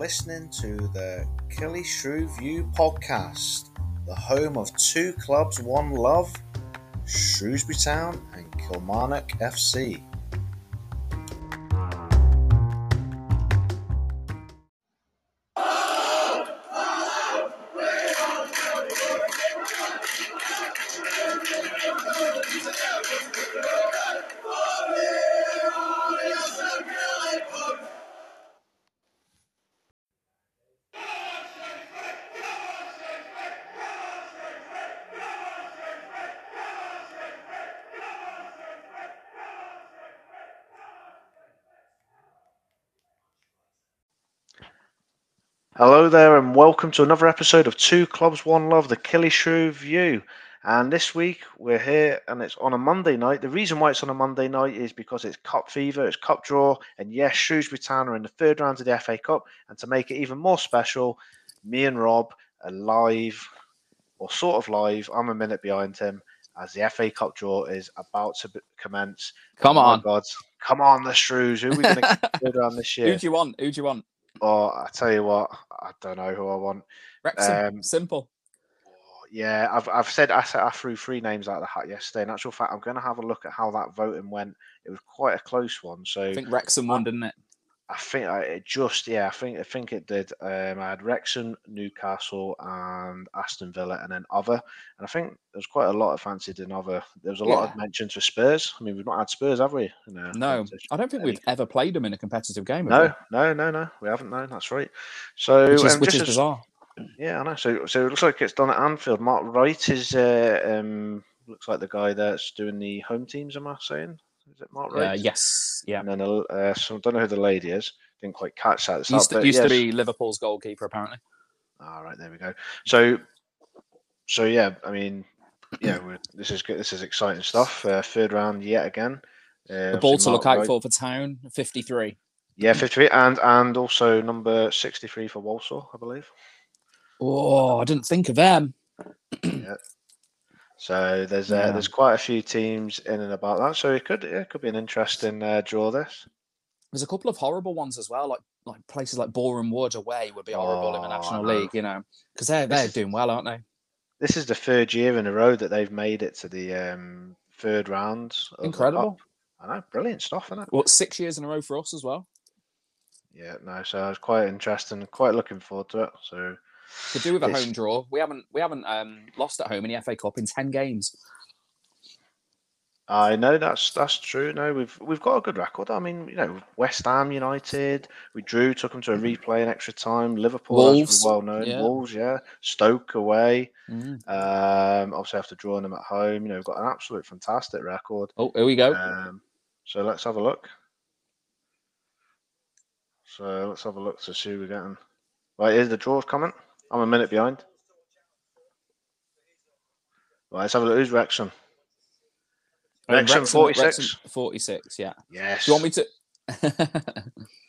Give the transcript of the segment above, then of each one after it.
listening to the Killy Shrew View podcast, the home of two clubs, one love, Shrewsbury Town and Kilmarnock FC. There, and welcome to another episode of Two Clubs, One Love, the Killishrew View. And this week we're here, and it's on a Monday night. The reason why it's on a Monday night is because it's Cup Fever, it's Cup Draw, and yes, Shrewsbury Town are in the third round of the FA Cup. And to make it even more special, me and Rob are live, or sort of live. I'm a minute behind him as the FA Cup draw is about to commence. Come Oh on. God, come on, the Shrews. Who are we going to get third this year? Who do you want? Who do you want? Oh, I tell you what, I don't know who I want. Wrexham. Um, Simple. Yeah, I've I've said I said I threw three names out of the hat yesterday. In actual fact, I'm going to have a look at how that voting went. It was quite a close one. So I think Wrexham won, didn't it? I think I, it just yeah, I think I think it did. Um, I had Wrexham, Newcastle, and Aston Villa, and then other. And I think there's quite a lot of fancied in other. There was a lot of Yeah. mentions for Spurs. I mean, we've not had Spurs, have we? in our No. I don't think we've ever played them in a competitive game. No, no, no, no. We haven't. No, that's right. So which is, um, which is as- bizarre. Yeah, I know. So, so it looks like it's done at Anfield. Mark Wright is uh, um, looks like the guy that's doing the home teams. Am I saying? Is it Mark Wright? Uh, yes, yeah. And then uh, so I don't know who the lady is. Didn't quite catch that. start, Used, to, used to be Liverpool's goalkeeper, apparently. All right, there we go. So, so yeah, I mean, yeah, we're, this is good. This is exciting stuff. Uh, third round yet again. Uh, The ball to look out for for Town, 53. Yeah, fifty-three, and and also number sixty-three for Walsall, I believe. Oh, I didn't think of them. So there's uh, Yeah. there's quite a few teams in and about that. So it could it could be an interesting uh, draw. This. There's a couple of horrible ones as well, like like places like Boreham Wood away would be horrible in the Oh, National. League, you know, because they're they're doing well, aren't they? This is the third year in a row that they've made it to the um, third round. Incredible. I know, brilliant stuff, isn't it? Well, six years in a row for us as well. Yeah, no. So it's quite interesting. Quite looking forward to it. So Could do with a home draw. We haven't we haven't um, lost at home in the FA Cup in ten games. I know that's that's true. No, we've we've got a good record. I mean, you know, West Ham United, we drew, took them to a replay in extra time. Liverpool, Wolves, well known. yeah. Wolves, yeah. Stoke away. Mm. Um, obviously after drawing them at home, you know, we've got an absolute fantastic record. Oh, here we go. Um, so let's have a look. So let's have a look to see who we're getting. Right, here's the draws coming. I'm a minute behind. Right, let's have a look. Who's Wrexham? Uh, Wrexham 46. 46, yeah. Yes. Do you want me to?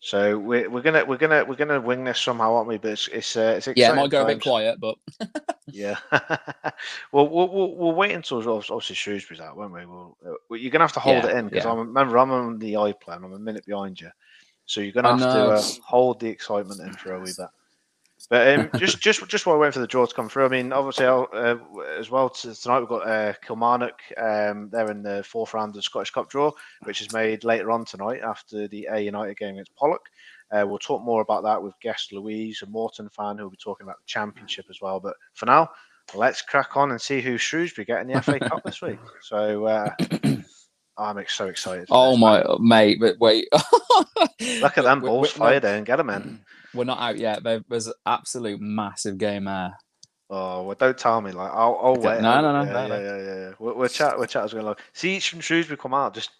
So we're, we're gonna we're gonna we're gonna wing this somehow, aren't we? But it's it's uh, it's yeah, it might go a bit quiet, but Yeah. well, we'll we'll we'll wait until obvi- obviously Shrewsbury's out, won't we? We'll, uh, well, you're gonna have to hold Yeah, it in because yeah. I remember I'm on the eye plan. I'm a minute behind you, so you're gonna have to uh, hold the excitement in for a wee bit. But um, just just just while I wait for the draw to come through, I mean, obviously uh, as well tonight we've got uh, Kilmarnock. Um, they're in the fourth round of the Scottish Cup draw, which is made later on tonight after the Ayr United game against Pollok. Uh, we'll talk more about that with guest Louise, a Morton fan, who will be talking about the championship as well. But for now, let's crack on and see who Shrewsbury get in the FA Cup this week. So uh, I'm so excited. oh my mate, but wait. Look at them balls fired in, get them in. We're not out yet. There, there's an absolute massive game there. Oh, well, don't tell me. Like, I'll, I'll wait. no, no, no, Yeah, no, yeah, no. yeah, yeah, yeah. We'll, we'll chat. We'll chat as we go along. See each from Shrewsbury come out. Just,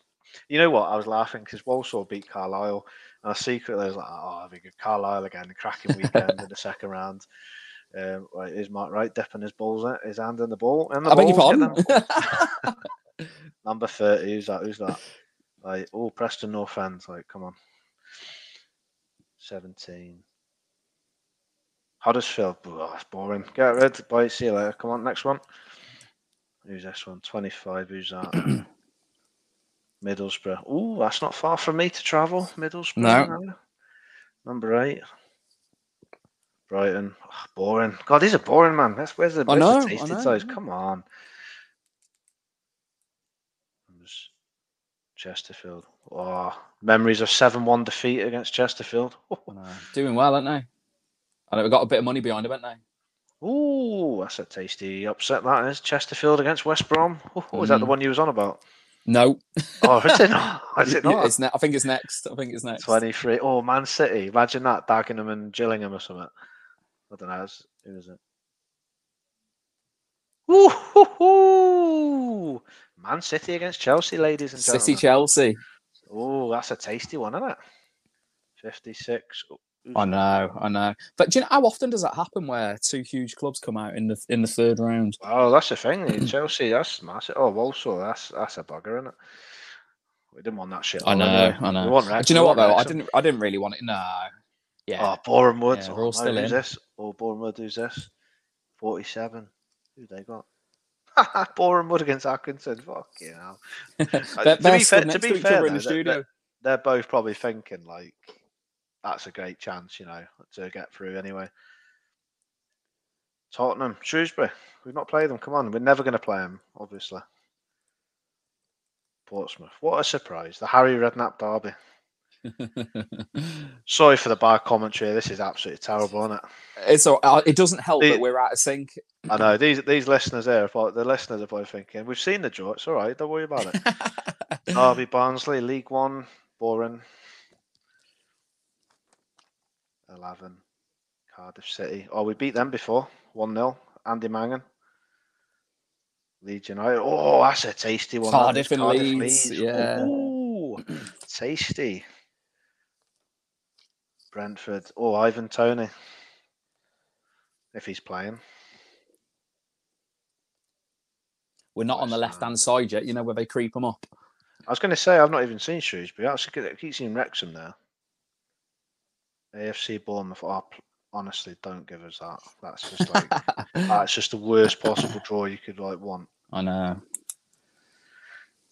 you know what? I was laughing because Walsall beat Carlisle, and I secretly was like, "Oh, I think good Carlisle again. A cracking weekend in the second round." Um, right, is Mark Wright dipping his balls in, his hand in the ball? In the I beg your pardon. Number thirty. Who's that? Who's that? Like, oh, Preston North End. Like, come on. Seventeen. Huddersfield. Oh, that's boring. Get rid. Bye. See you later. Come on, next one. Who's this one? 25. Who's that? Middlesbrough. Ooh, that's not far from me to travel. Middlesbrough. No. Number eight. Brighton. Oh, boring. God, these are boring, man. That's where's the, I where's know, the I tasted know, size? Come on. Chesterfield. Oh, memories of 7 1 defeat against Chesterfield. I. Doing well, aren't they? I know we got a bit of money behind them, haven't they? Ooh, that's a tasty upset, that is. Chesterfield against West Brom. Ooh, is that the Mm. one you was on about? No. Oh, is it not? Is it not? It's ne- I think it's next. I think it's next. 23. Oh, Man City. Imagine that, Dagenham and Gillingham or something. I don't know. it's- Who is it? Ooh, hoo, hoo. Man City against Chelsea, ladies and City gentlemen. City Chelsea. Oh, that's a tasty one, isn't it? 56. Oh, I know, I know. But do you know how often does that happen where two huge clubs come out in the in the third round? Oh, that's the thing. eh, Chelsea, that's massive. Oh, Walsall, that's that's a bugger, isn't it? We didn't want that shit. I know, anyway. I know. want Do you know what though? I didn't I didn't really want it. No. Yeah. Oh, Boreham Wood. Yeah, oh, we're all no, still who's in. this? Oh, Boreham Wood, who's this? 47. Who they got? Wood against Accrington. Fuck you know. they're, to be fair- to be to fair, though, the studio. They're both probably thinking, like, that's a great chance, you know, to get through anyway. Tottenham, Shrewsbury. We've not played them. Come on. We're never going to play them, obviously. Portsmouth. What a surprise. The Harry Redknapp derby. Sorry for the bad commentary. This is absolutely terrible, isn't it? it's all, uh, it doesn't help The- that we're out of sync. I know these these listeners there, are probably- the listeners are probably thinking, we've seen the draw. It's all right. Don't worry about it. Derby, Barnsley, League One, boring. Eleven, Cardiff City. Oh, we beat them before. One 0 Andy Mangan. Leeds United. Oh, that's a tasty one. Cardiff and Leeds, yeah. Ooh, tasty. Brentford. Oh, Ivan Toney. If he's playing. we're not on the left hand side yet. You know where they creep them up. I was going to say I've not even seen Shrewsbury. I actually keep- seeing Wrexham there. AFC Bournemouth. Oh, honestly, don't give us that. That's just like that's just the worst possible draw you could like want. I know.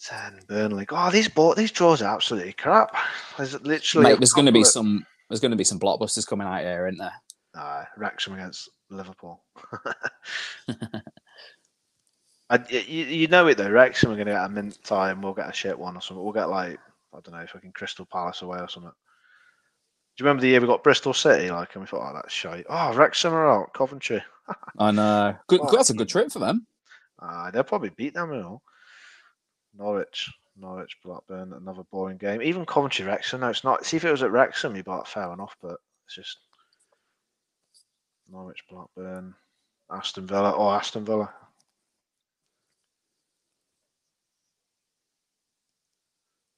Ten Burnley. Oh, these these draws are absolutely crap. There's literally. Mate, there's going to be some. There's going to be some blockbusters coming out here, isn't there? Nah, Wrexham against Liverpool. I, you, you know it though. Wrexham are going to get a mint tie and we'll get a shit one or something. We'll get like I don't know, fucking Crystal Palace away or something. Do you remember the year we got Bristol City? Like, and we thought, oh, that's shite. Oh, Wrexham are out. Coventry. I know. Good, Oh, that's a good trip for them. Uh, they'll probably beat them, you know. Norwich, Norwich, Blackburn, another boring game. Even Coventry, Wrexham. No, it's not. See if it was at Wrexham, you'd be like, fair enough, but it's just Norwich, Blackburn, Aston Villa. Oh, Aston Villa.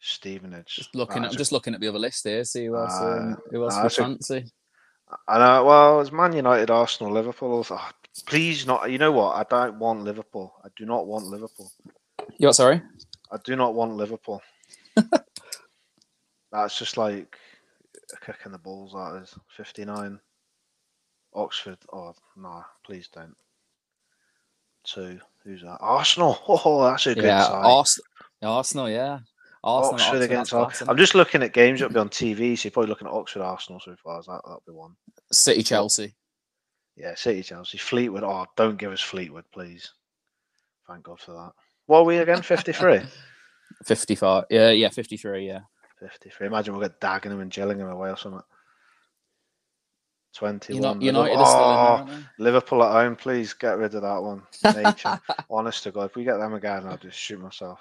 Stevenage. Just looking That's at, just looking at the other list here. See who else. Ah, um, who else nah, we fancy? I know. Well, it's Man United, Arsenal, Liverpool. Oh, please not. You know what? I don't want Liverpool. I do not want Liverpool. You what? Sorry. I do not want Liverpool. That's just like a kick in the balls. That is fifty-nine. Oxford. Oh no! Please don't. Two. Who's that? Arsenal. Oh, that's a good Yeah, side. Ars- Arsenal. Yeah, Arsenal. Oxford Oxford, against. that's Ar- I'm just looking at games that'll be on TV. So you're probably looking at Oxford, Arsenal so far. That that'll be one. City, Chelsea. Yeah, City, Chelsea, Fleetwood. Oh, don't give us Fleetwood, please. Thank God for that. What are we again? 53? Fifty-five. Yeah, yeah, fifty-three. Yeah. 53. Imagine we'll get dagging Dagenham and Gillingham away or something. 21. United, Liverpool- United are still in there, Oh. Liverpool at home, please get rid of that one. Nature. Honest to God, if we get them again, I'll just shoot myself.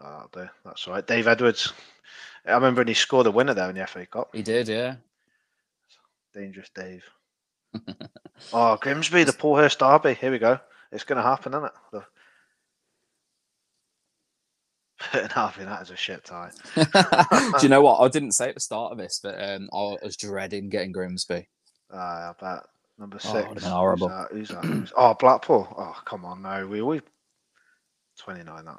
Oh. That's all right. Dave Edwards. I remember when he scored a winner there in the FA Cup. He did. Yeah. Dangerous Dave. oh, Grimsby, the Paul Hurst Derby. Here we go. It's going to happen, isn't it? The... Burton Harvey, that is a shit tie. Do you know what? I didn't say at the start of this, but um, I was dreading getting Grimsby. Uh, I bet. Number Oh, six. been horrible. Who's that? Who's that? Who's- oh, Blackpool. Oh, come on. No, we we 29. That.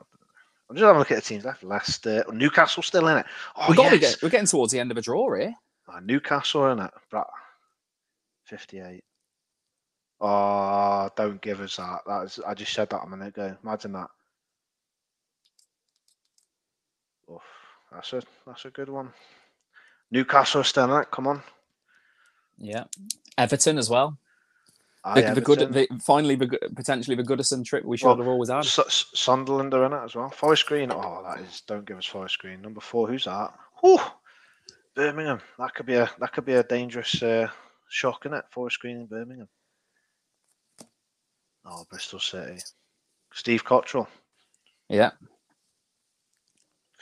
I'm just having a look at the teams left. Leicester. Newcastle still in it. Oh, we got to yes. get. We're getting towards the end of a draw here. Oh, Newcastle in it. Bra- 58. Oh, don't give us that. That is, I just said that a minute ago. Imagine that. Oof, that's a that's a good one. Newcastle still in it. Come on. Yeah, Everton as well. Aye, the, the good, the, finally, the, potentially the Goodison trip we should Well, have always had. S- S- Sunderland are in it as well. Forest Green. Oh, that is. Don't give us Forest Green. Number four. Who's that? Whew. Birmingham. That could be a. That could be a dangerous uh, shock in it. Forest Green in Birmingham. Oh, Bristol City. Steve Cotterill. Yeah,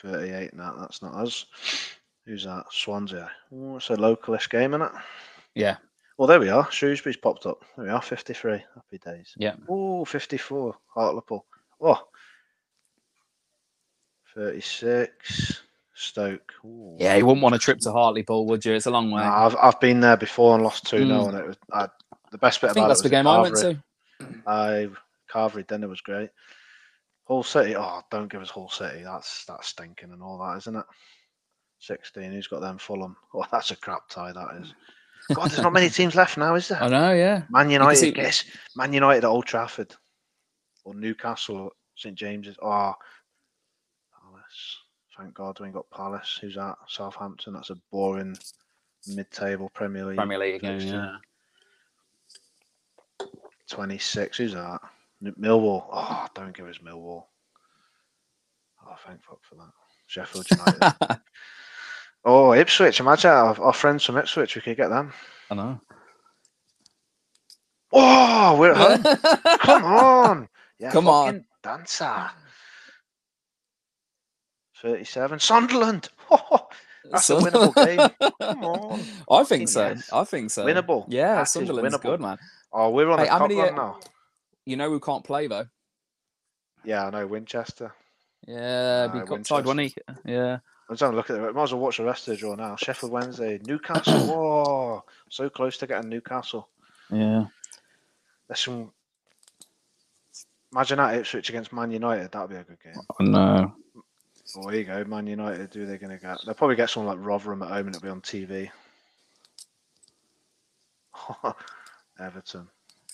38 and that. That's not us. Who's that? Swansea. Oh, it's a localist game, isn't it? yeah, Well, there we are. Shrewsbury's popped up. There we are. 53. Happy days. yeah. Oh, 54. Hartlepool. Oh. 36. Stoke. Ooh. Yeah, you wouldn't want a trip to Hartlepool, would you? It's a long way. Nah, I've, I've been there before and lost 2 0, Mm. and it was I, the best bit I think that's the game I went to. Mm. I Carvery dinner was great. Hull City. Oh, don't give us Hull City. That's that's stinking and all that, isn't it? 16. Who's got them Fulham? Oh, that's a crap tie, that is. God, there's not many teams left now, is there? I know, yeah. Man United, see- guess Man United at Old Trafford, or Newcastle, or St James's. Oh, Palace. Thank God we ain't got Palace. Who's that? Southampton. That's a boring mid-table Premier League. Premier League, fixture. yeah. Twenty-six. Who's that? Millwall. Oh, don't give us Millwall. Oh, thank fuck for that. Sheffield United. oh, Ipswich. Imagine our, our friends from Ipswich. We could get them. I know. Oh, we're at home. Come on. Yeah, Come on. Dancer. 37. Sunderland. Oh, that's a winnable game. Come on. I think so. Yes. I think so. Winnable. Yeah, That Sunderland's winnable. good, man. Oh, we're on Hey, the top many, run uh, now. You know who can't play though? Yeah, I know. Winchester. Yeah, be Aye, cup tied, he? Yeah. I was having to look at it. Might as well watch the rest of the draw now. Sheffield Wednesday. Newcastle. Whoa. So close to getting Newcastle. Yeah. There's some. Imagine that Ipswich against Man United. That'd be a good game. I know. Oh, there you go. Man United. Who are they going to get? They'll probably get someone like Rotherham at home and it'll be on TV. Everton.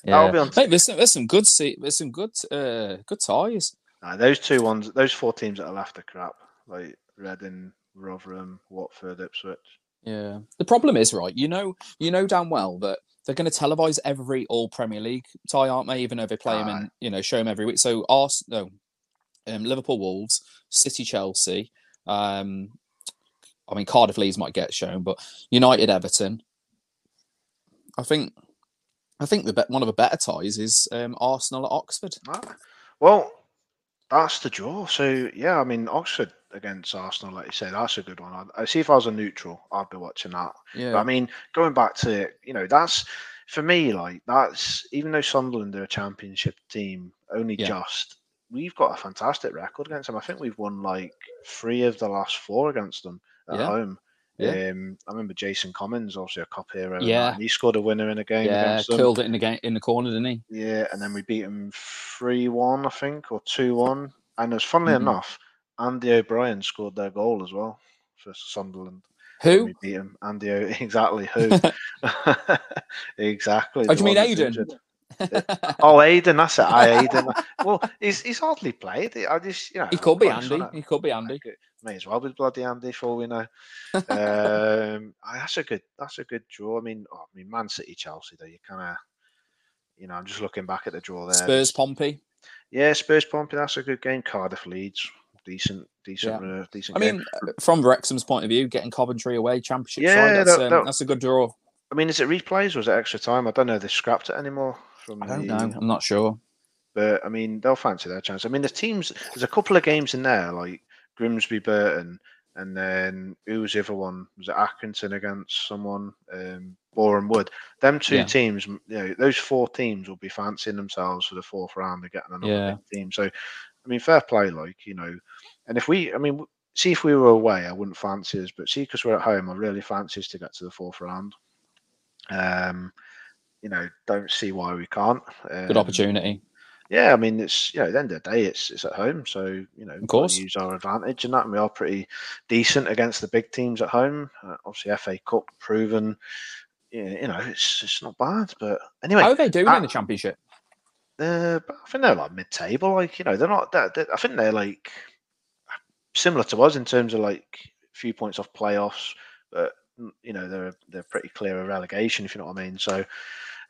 That'll Yeah. be on Hey, there's some, there's some good se- there's some good uh good ties. Nah, those two ones, those four teams that are left are crap. Like Reading, Rotherham, Watford, Ipswich. Yeah. The problem is, right, you know you know damn well that they're going to televise every all Premier League tie, aren't they? Even though they play them Aye. in, you know, show them every week. So Arsenal, no, um, Liverpool, Wolves, City, Chelsea. Um, I mean, Cardiff, Leeds might get shown, but United, Everton. I think, I think the one of the better ties is um, Arsenal at Oxford. Ah, Well, that's the draw. So yeah, I mean Oxford against Arsenal, like you say, that's a good one. I see if I was a neutral, I'd be watching that. Yeah, But I mean, going back to you know, that's for me. Like that's even though Sunderland are a championship team, only Yeah. just we've got a fantastic record against them. I think we've won like three of the last four against them at Yeah. home. Yeah. Um, I remember Jason Commons, obviously a cop hero. Yeah. and he scored a winner in a game yeah, them. killed it in the game in the corner, didn't he? Yeah, and then we beat him three one, I think, or two one. And as funnily Mhm. enough, Andy O'Brien scored their goal as well for Sunderland. Who? We beat him. Andy O exactly who? exactly. Oh, do you mean Aiden? Oh, Aiden, that's it. I Aiden. well, he's he's hardly played. I just you know. he could be Andy. He could be Andy. May as well be bloody Andy for all we know. um, that's a good. That's a good draw. I mean, oh, I mean, Man City, Chelsea. Though you kind of, you know, I'm just looking back at the draw there. Spurs, Pompey. Yeah, Spurs Pompey. That's a good game. Cardiff Leeds. Decent, decent, uh, decent. I game. mean, from Wrexham's point of view, getting Coventry away, Championship Yeah, side, that's, that- um, that- that's a good draw. I mean, is it replays or is it extra time? I don't know. if They scrapped it anymore. From I don't the, know. I'm not sure. But I mean, they'll fancy their chance. I mean, the teams. There's a couple of games in there like Grimsby, Burton, and then who was the other one? Was it Accrington against someone? Um, Boreham Wood. Them two Yeah. teams. You know, those four teams will be fancying themselves for the fourth round of getting another Yeah. big team. So, I mean, fair play. Like you know, and if we, I mean, see if we were away, I wouldn't fancy us. But see, because we're at home, I really fancy us to get to the fourth round. Um, you know, don't see why we can't. Good Um, opportunity. yeah, I mean, it's you know, at the end of the day, it's it's at home, so you know, to course. use our advantage in that. And we are pretty decent against the big teams at home. Uh, obviously, FA Cup proven. Yeah, you know, it's it's not bad, but anyway, How are they doing I- in the Championship? uh, but I think they're like mid-table. Like you know, they're not. That, I think they're like similar to us in terms of like a few points off playoffs. But you know they're they're pretty clear of relegation, if you know what I mean. So.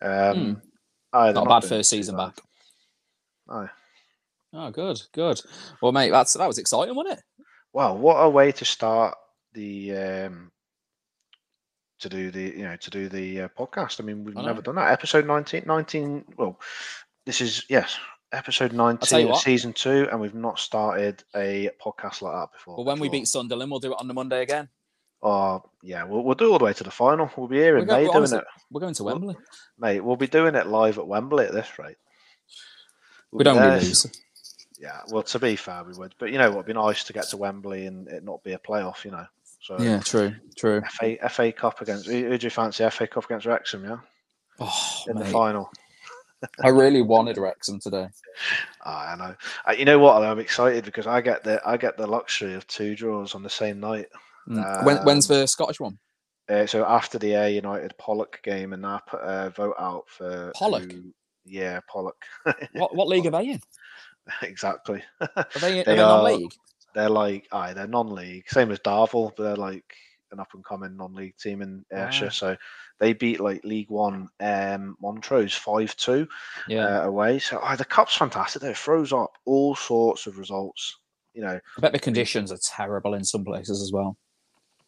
Um, they're Not a bad first season bad. back. Aye. Oh, good, good. Well, mate, that's that was exciting, wasn't it? Wow, what a way to start the um, to do the you know to do the uh, podcast. I mean, we've I never done that. Episode 19, 19 Well, this is yes, episode nineteen of season two, and we've not started a podcast like that before. Well, when we beat Sunderland, we'll do it on the Monday again. Oh yeah, we'll we'll do all the way to the final. We'll be here in May doing honestly, it, We're going to Wembley. mate. We'll be doing it live at Wembley at this rate. We'll We don't there. really lose. Yeah, well, to be fair, we would. But you know what? It'd be nice to get to Wembley and it not be a playoff. You know, so Yeah, true, true. FA FA Cup against who, who do you fancy? FA Cup against Wrexham, yeah, Oh, in the final. I really wanted Wrexham today. Ah, I know. Uh, you know what? I'm excited because I get the I get the luxury of two draws on the same night. Mm. when, when's Um, the Scottish one? Uh, so after the Ayr United Pollok game, and I put a vote out for Pollok? who- yeah, Pollok. What what league are they in? exactly. Are they, are They they are- non-league? They're like, aye, they're non-league, same as Darvel, but they're like an up-and-coming non-league team in Ayrshire. Wow. So they beat like League One um, Montrose five-two. Yeah, uh, away. So oh, the cup's fantastic. Though. It throws up all sorts of results. You know, I bet the conditions are terrible in some places as well.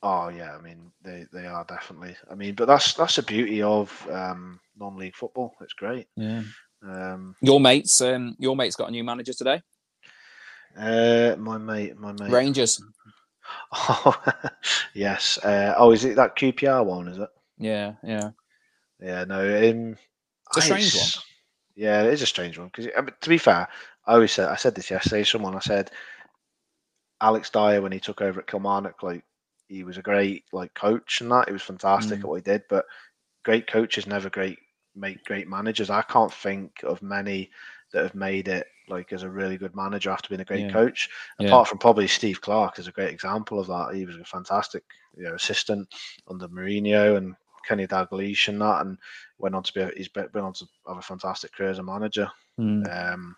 Oh yeah, I mean they, they are definitely. I mean, but that's that's the beauty of um, non-league football. It's great. Yeah. Um, Your mates, um, your mates got a new manager today. uh, my mate, my mate. Rangers. Oh, yes. Uh, oh, is it that QPR one? Is it? Yeah, yeah. Yeah. No. Um, It's a I- strange it's- Yeah, it is a strange one because to be fair, I always said I said this yesterday. Someone I said Alex Dyer when he took over at Kilmarnock, like he was a great like coach and that. He was fantastic Mm. at what he did, but great coaches never great make great managers. I can't think of many that have made it like as a really good manager after being a great Yeah. coach. Yeah. Apart from probably Steve Clarke is a great example of that. He was a fantastic you know, assistant under Mourinho and Kenny Dalglish and that, and went on to be he's been on to have a fantastic career as a manager. Mm. Um,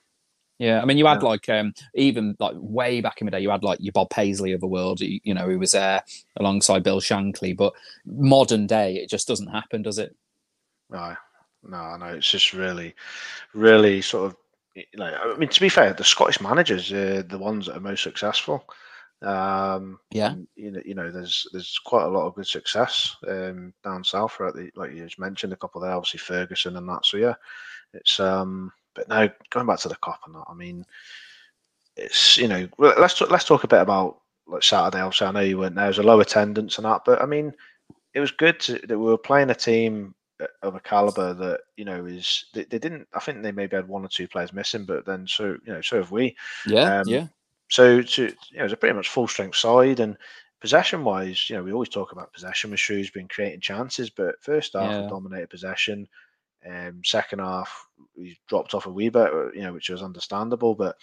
Yeah, I mean, you had Yeah. like um, even like way back in the day, you had like your Bob Paisley of the world. You, you know, who was there alongside Bill Shankly. But modern day, it just doesn't happen, does it? no, no, no. It's just really, really sort of like I mean, to be fair, the Scottish managers are the ones that are most successful. Um, Yeah. and, you know, you know, there's there's quite a lot of good success um, down south. The, like you just mentioned, a couple there, obviously Ferguson and that. So yeah, it's um. But now going back to the cop and that, I mean, it's you know, let's talk, let's talk a bit about like Saturday. Obviously, I know you weren't there. There was a low attendance and that, but I mean, it was good to, that we were playing a team uh, of a caliber that you know is they, they didn't. I think they maybe had one or two players missing, but then so you know so have we. Yeah, Um, yeah, So to, you know, it was a pretty much full strength side and possession wise, you know, we always talk about possession with Shrewsbury creating chances, but first half Yeah. dominated possession. Um, second half we dropped off a wee bit, uh, you know, which was understandable, but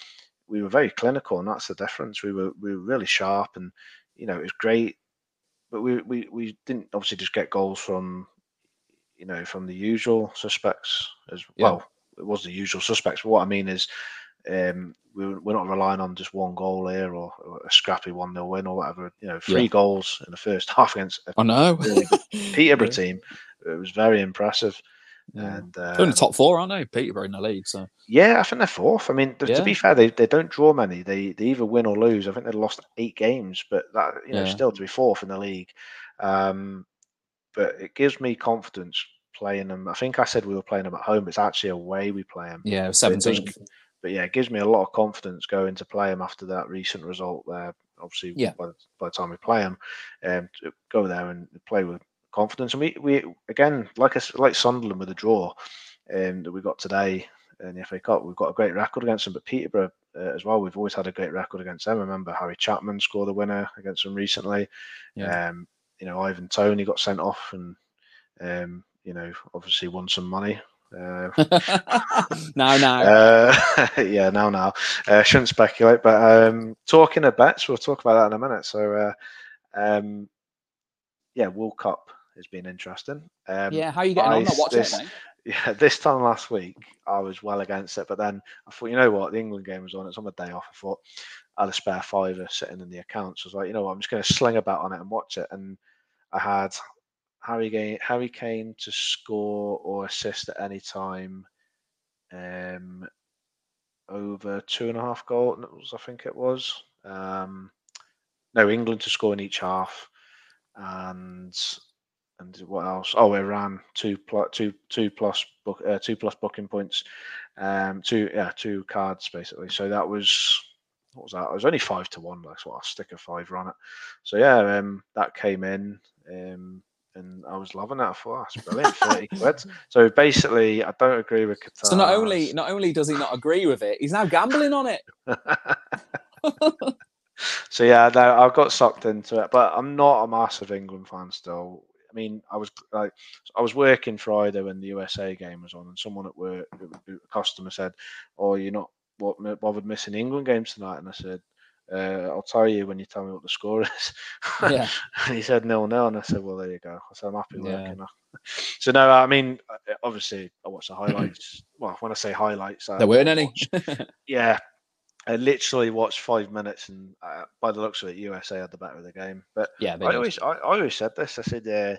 we were very clinical, and that's the difference. We were we were really sharp, and you know, it was great. But we we, we didn't obviously just get goals from you know from the usual suspects as Yeah. well. It was the usual suspects. But what I mean is, um, we, we're not relying on just one goal here or, or a scrappy one 0 win or whatever. You know, three Yeah. goals in the first half against a I know. really Peterborough Yeah. team. It was very impressive. Yeah. And They're in the um, top four, aren't they? Peterborough in the league. So yeah, I think they're fourth. I mean, th- to be fair, they, they don't draw many. They they either win or lose. I think they've lost eight games, but that you know Yeah. still to be fourth in the league. Um, but it gives me confidence playing them. I think I said we were playing them at home. It's actually away we play them. yeah, But seventeen. But yeah, it gives me a lot of confidence going to play them after that recent result there. Obviously, Yeah. by, the, by the time we play them, um, go there and play with confidence. And we, we again, like us, like Sunderland with a draw um, that we got today in the FA Cup, we've got a great record against them. But Peterborough uh, as well, we've always had a great record against them. I remember Harry Chapman scored a winner against them recently. Yeah. Um, you know, Ivan Toney got sent off and um, you know, obviously won some money. Uh, now, now. uh, yeah, now, now. Uh, shouldn't speculate, but um, talking of bets, we'll talk about that in a minute. So, uh, um, yeah, World Cup has been interesting. Um, yeah, how are you getting on? I Not watching this- it, yeah, this time last week, I was well against it, but then I thought, you know what, the England game was on. It's on my day off. I thought I had a spare fiver sitting in the account. So I was like, you know what, I'm just going to sling a bet on it and watch it. And I had Harry Kane, Harry Kane to score or assist at any time. Um, over two and a half goals, I think it was. Um, no, England to score in each half, and and what else? Oh, Iran two plus two two plus book uh, two plus booking points, um, two yeah two cards basically. So that was what was that? It was only five to one. That's what I stick a fiver on it. So yeah, um, that came in. Um, and I was loving that. I thought that's brilliant, thirty quid. So basically, I don't agree with Qatar. So not only not only does he not agree with it, he's now gambling on it. so yeah, no, I got sucked into it, but I'm not a massive England fan still. I mean, I was like, I was working Friday when the USA game was on, and someone at work, a customer said, "Oh, you're not what bothered missing England games tonight?" And I said, uh, "I'll tell you when you tell me what the score is." Yeah. and he said, "No, no," and I said, "Well, there you go." I said, "I'm happy working." yeah. So no, I mean, uh, obviously, I watched the highlights. well, when I say highlights, there weren't any. yeah, I literally watched five minutes, and uh, by the looks of it, USA had the better of the game. But yeah, I always, I, I, always said this. I said, uh,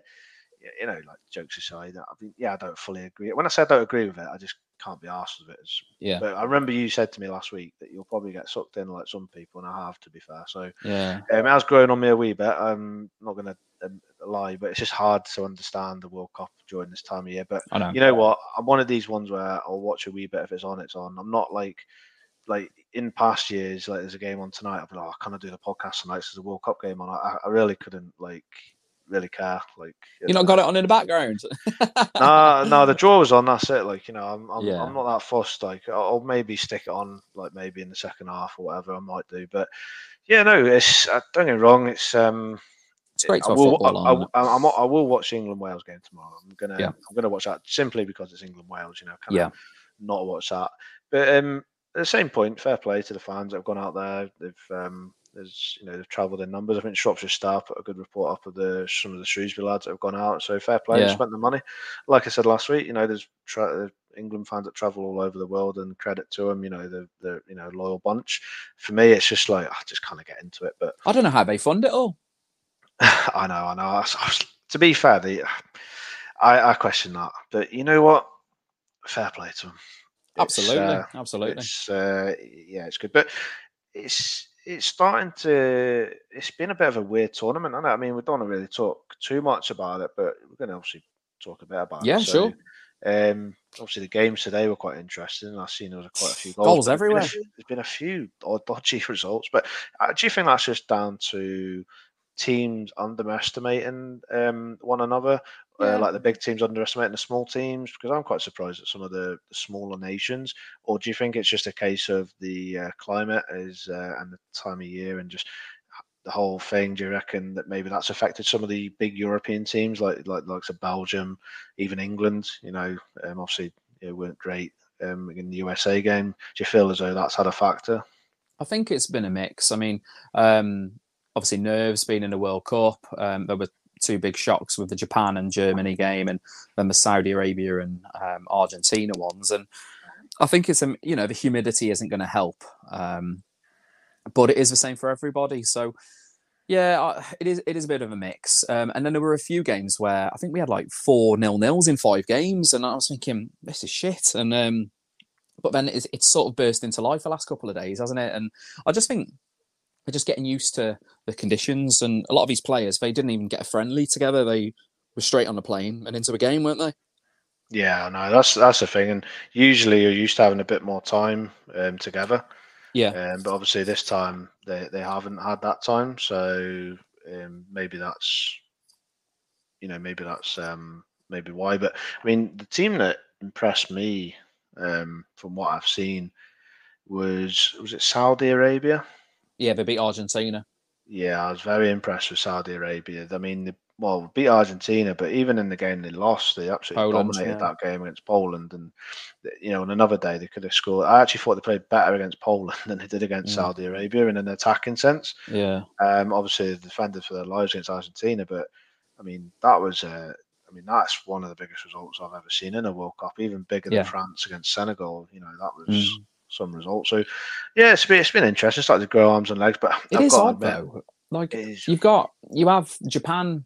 you know, like jokes aside, I mean, yeah, I don't fully agree. When I said I don't agree with it, I just can't be asked with it. yeah. But I remember you said to me last week that you'll probably get sucked in like some people, and I have to be fair. So yeah, um, it has grown on me a wee bit. I'm not going to um, lie, but it's just hard to understand the World Cup during this time of year. But know. you know what? I'm one of these ones where I'll watch a wee bit if it's on. It's on. I'm not like like in past years, like there's a game on tonight. I'll be like, oh, can I do the podcast tonight? There's a World Cup game on. I, I really couldn't like really care. Like you, know, not got it on in the background. no, no, the draw was on. That's it. Like you know, I'm I'm, yeah. I'm not that fussed. Like I'll, I'll, maybe stick it on, like maybe in the second half or whatever I might do. But yeah, no, it's uh, don't get me wrong. It's um. It's great I will, I, I, I, I, will watch England Wales game tomorrow. I'm gonna yeah. I'm gonna watch that simply because it's England Wales. You know, kind yeah. of not watch that. But um, at the same point, fair play to the fans that have gone out there. They've um, there's you know they've travelled in numbers. I think Shropshire Star put a good report up of the some of the Shrewsbury lads that have gone out. So fair play, yeah. spent the money. Like I said last week, you know there's tra- uh, England fans that travel all over the world, and credit to them. You know they're, they're you know loyal bunch. For me, it's just like I just kind of get into it. But I don't know how they fund it all. I know, I know. I I was, to be fair, the, I, I question that, but you know what? Fair play to them absolutely, uh, absolutely. It's, uh, yeah, it's good, but it's it's starting to. It's been a bit of a weird tournament, and I mean, we don't really talk too much about it, but we're going to obviously talk a bit about yeah, it. Yeah, so, sure. Um, obviously, the games today were quite interesting. I've seen there was quite a few goals, goals everywhere. There's been, a, there's been a few odd, dodgy results, but uh, do you think that's just down to teams underestimating um, one another, uh, yeah. uh, like the big teams underestimating the small teams? Because I'm quite surprised at some of the, the smaller nations. Or do you think it's just a case of the uh, climate is uh, and the time of year and just the whole thing? Do you reckon that maybe that's affected some of the big European teams, like like like Belgium, even England? You know, um, obviously it weren't great um, in the USA game. Do you feel as though that's had a factor? I think it's been a mix. I mean, um, obviously nerves being in the World Cup. Um, there were two big shocks with the Japan and Germany game, and then the Saudi Arabia and um, Argentina ones. And I think it's a you know the humidity isn't going to help, um, but it is the same for everybody. So yeah, it is. It is a bit of a mix. Um, and then there were a few games where I think we had like four nil nils in five games, and I was thinking this is shit. And um, but then it's, it's sort of burst into life the last couple of days, hasn't it? And I just think they're just getting used to the conditions. And a lot of these players, they didn't even get a friendly together. They were straight on the plane and into a game, weren't they? Yeah, no, that's that's the thing. And usually you're used to having a bit more time um, together. Yeah. Um, but obviously this time they, they haven't had that time. So um, maybe that's, you know, maybe that's um, maybe why. But I mean, the team that impressed me um, from what I've seen was was it Saudi Arabia? Yeah, they beat Argentina. Yeah, I was very impressed with Saudi Arabia. I mean, they, well, beat Argentina, but even in the game they lost, they absolutely Poland, dominated yeah. that game against Poland. And you know, on another day they could have scored. I actually thought they played better against Poland than they did against mm. Saudi Arabia in an attacking sense. Yeah. Um, obviously they defended for their lives against Argentina, but I mean that was uh, I mean that's one of the biggest results I've ever seen in a World Cup, even bigger yeah. than France against Senegal. You know that was. Mm some results. So yeah, it's been it's been interesting. It's started to grow arms and legs, but it I've is odd admit, though. Like you've got you have Japan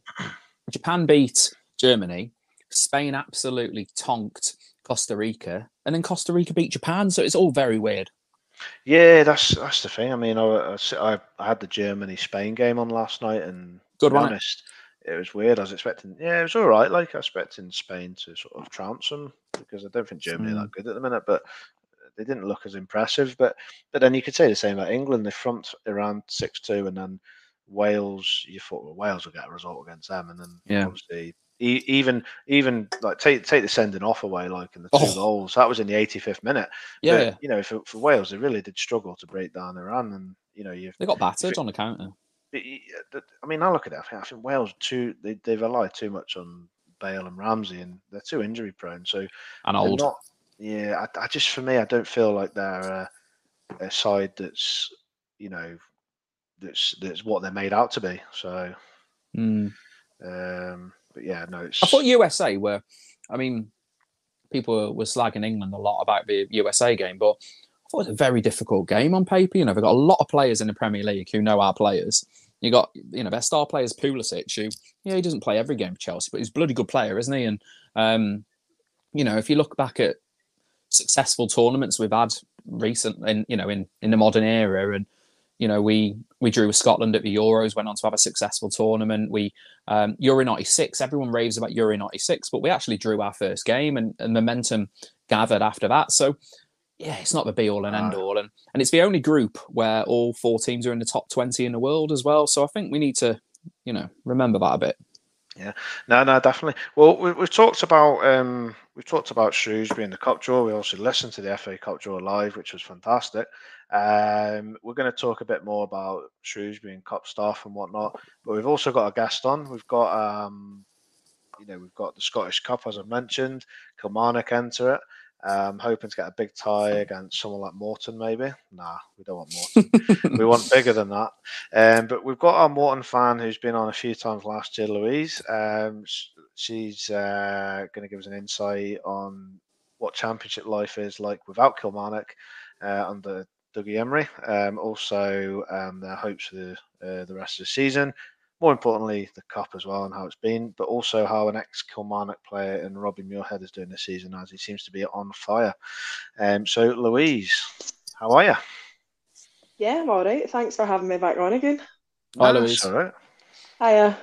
Japan beat Germany, Spain absolutely tonked Costa Rica, and then Costa Rica beat Japan. So it's all very weird. Yeah, that's that's the thing. I mean, I, I, I had the Germany Spain game on last night, and Good to be one. honest, it was weird. I was expecting, yeah, it was all right. Like I was expecting Spain to sort of trounce them because I don't think Germany are hmm. that good at the minute, but they didn't look as impressive. But but then you could say the same about England. They front around six two, and then Wales. You thought well, Wales will get a result against them, and then Yeah. obviously. Even, even like take take the sending off away, like in the two Oh. goals. That was in the 85th minute. Yeah, But, you know, for, for Wales, they really did struggle to break down Iran, and you know, you've. they got battered on the counter. I mean, I look at it. I think, I think Wales too. They they rely too much on Bale and Ramsey, and they're too injury prone. So And old. not. Yeah, I, I just for me, I don't feel like they're a, a side that's you know that's that's what they're made out to be. So, Mm. um, but yeah, no, it's. I thought USA were. I mean, people were, slagging England a lot about the USA game, but I thought it was a very difficult game on paper. You know, they've got a lot of players in the Premier League who know our players. You got, you know, their star players Pulisic, who, yeah, he doesn't play every game for Chelsea, but he's a bloody good player, isn't he? And, um, you know, if you look back at successful tournaments we've had recent, in you know, in in the modern era, and you know, we we drew with Scotland at the Euros, went on to have a successful tournament. We um, Euro '96, everyone raves about Euro '96, but we actually drew our first game, and, and momentum gathered after that. So, yeah, it's not the be all and end all, and and it's the only group where all four teams are in the top 20 in the world as well. So I think we need to, you know, remember that a bit. Yeah, no, no, definitely. Well, we, we've talked about um, we've talked about Shrewsbury in the cup draw. We also listened to the FA Cup draw live, which was fantastic. Um, we're going to talk a bit more about Shrewsbury and cup stuff and whatnot. But we've also got a guest on. We've got um, you know we've got the Scottish Cup as I've mentioned. Kilmarnock enter it. Um, hoping to get a big tie against someone like Morton, maybe. Nah, we don't want Morton. we want bigger than that. Um, but we've got our Morton fan who's been on a few times last year, Louise. Um, she's uh, going to give us an insight on what championship life is like without Kilmarnock uh, under Dougie Imrie. Um, also, um, their hopes for the, uh, the rest of the season. More importantly, the cup as well and how it's been, but also how an ex Kilmarnock player and Robbie Muirhead is doing this season as he seems to be on fire. Um, so, Louise, how are you? Yeah, I'm all right. Thanks for having me back on again. Hi, No, Louise. it's all right. Hiya.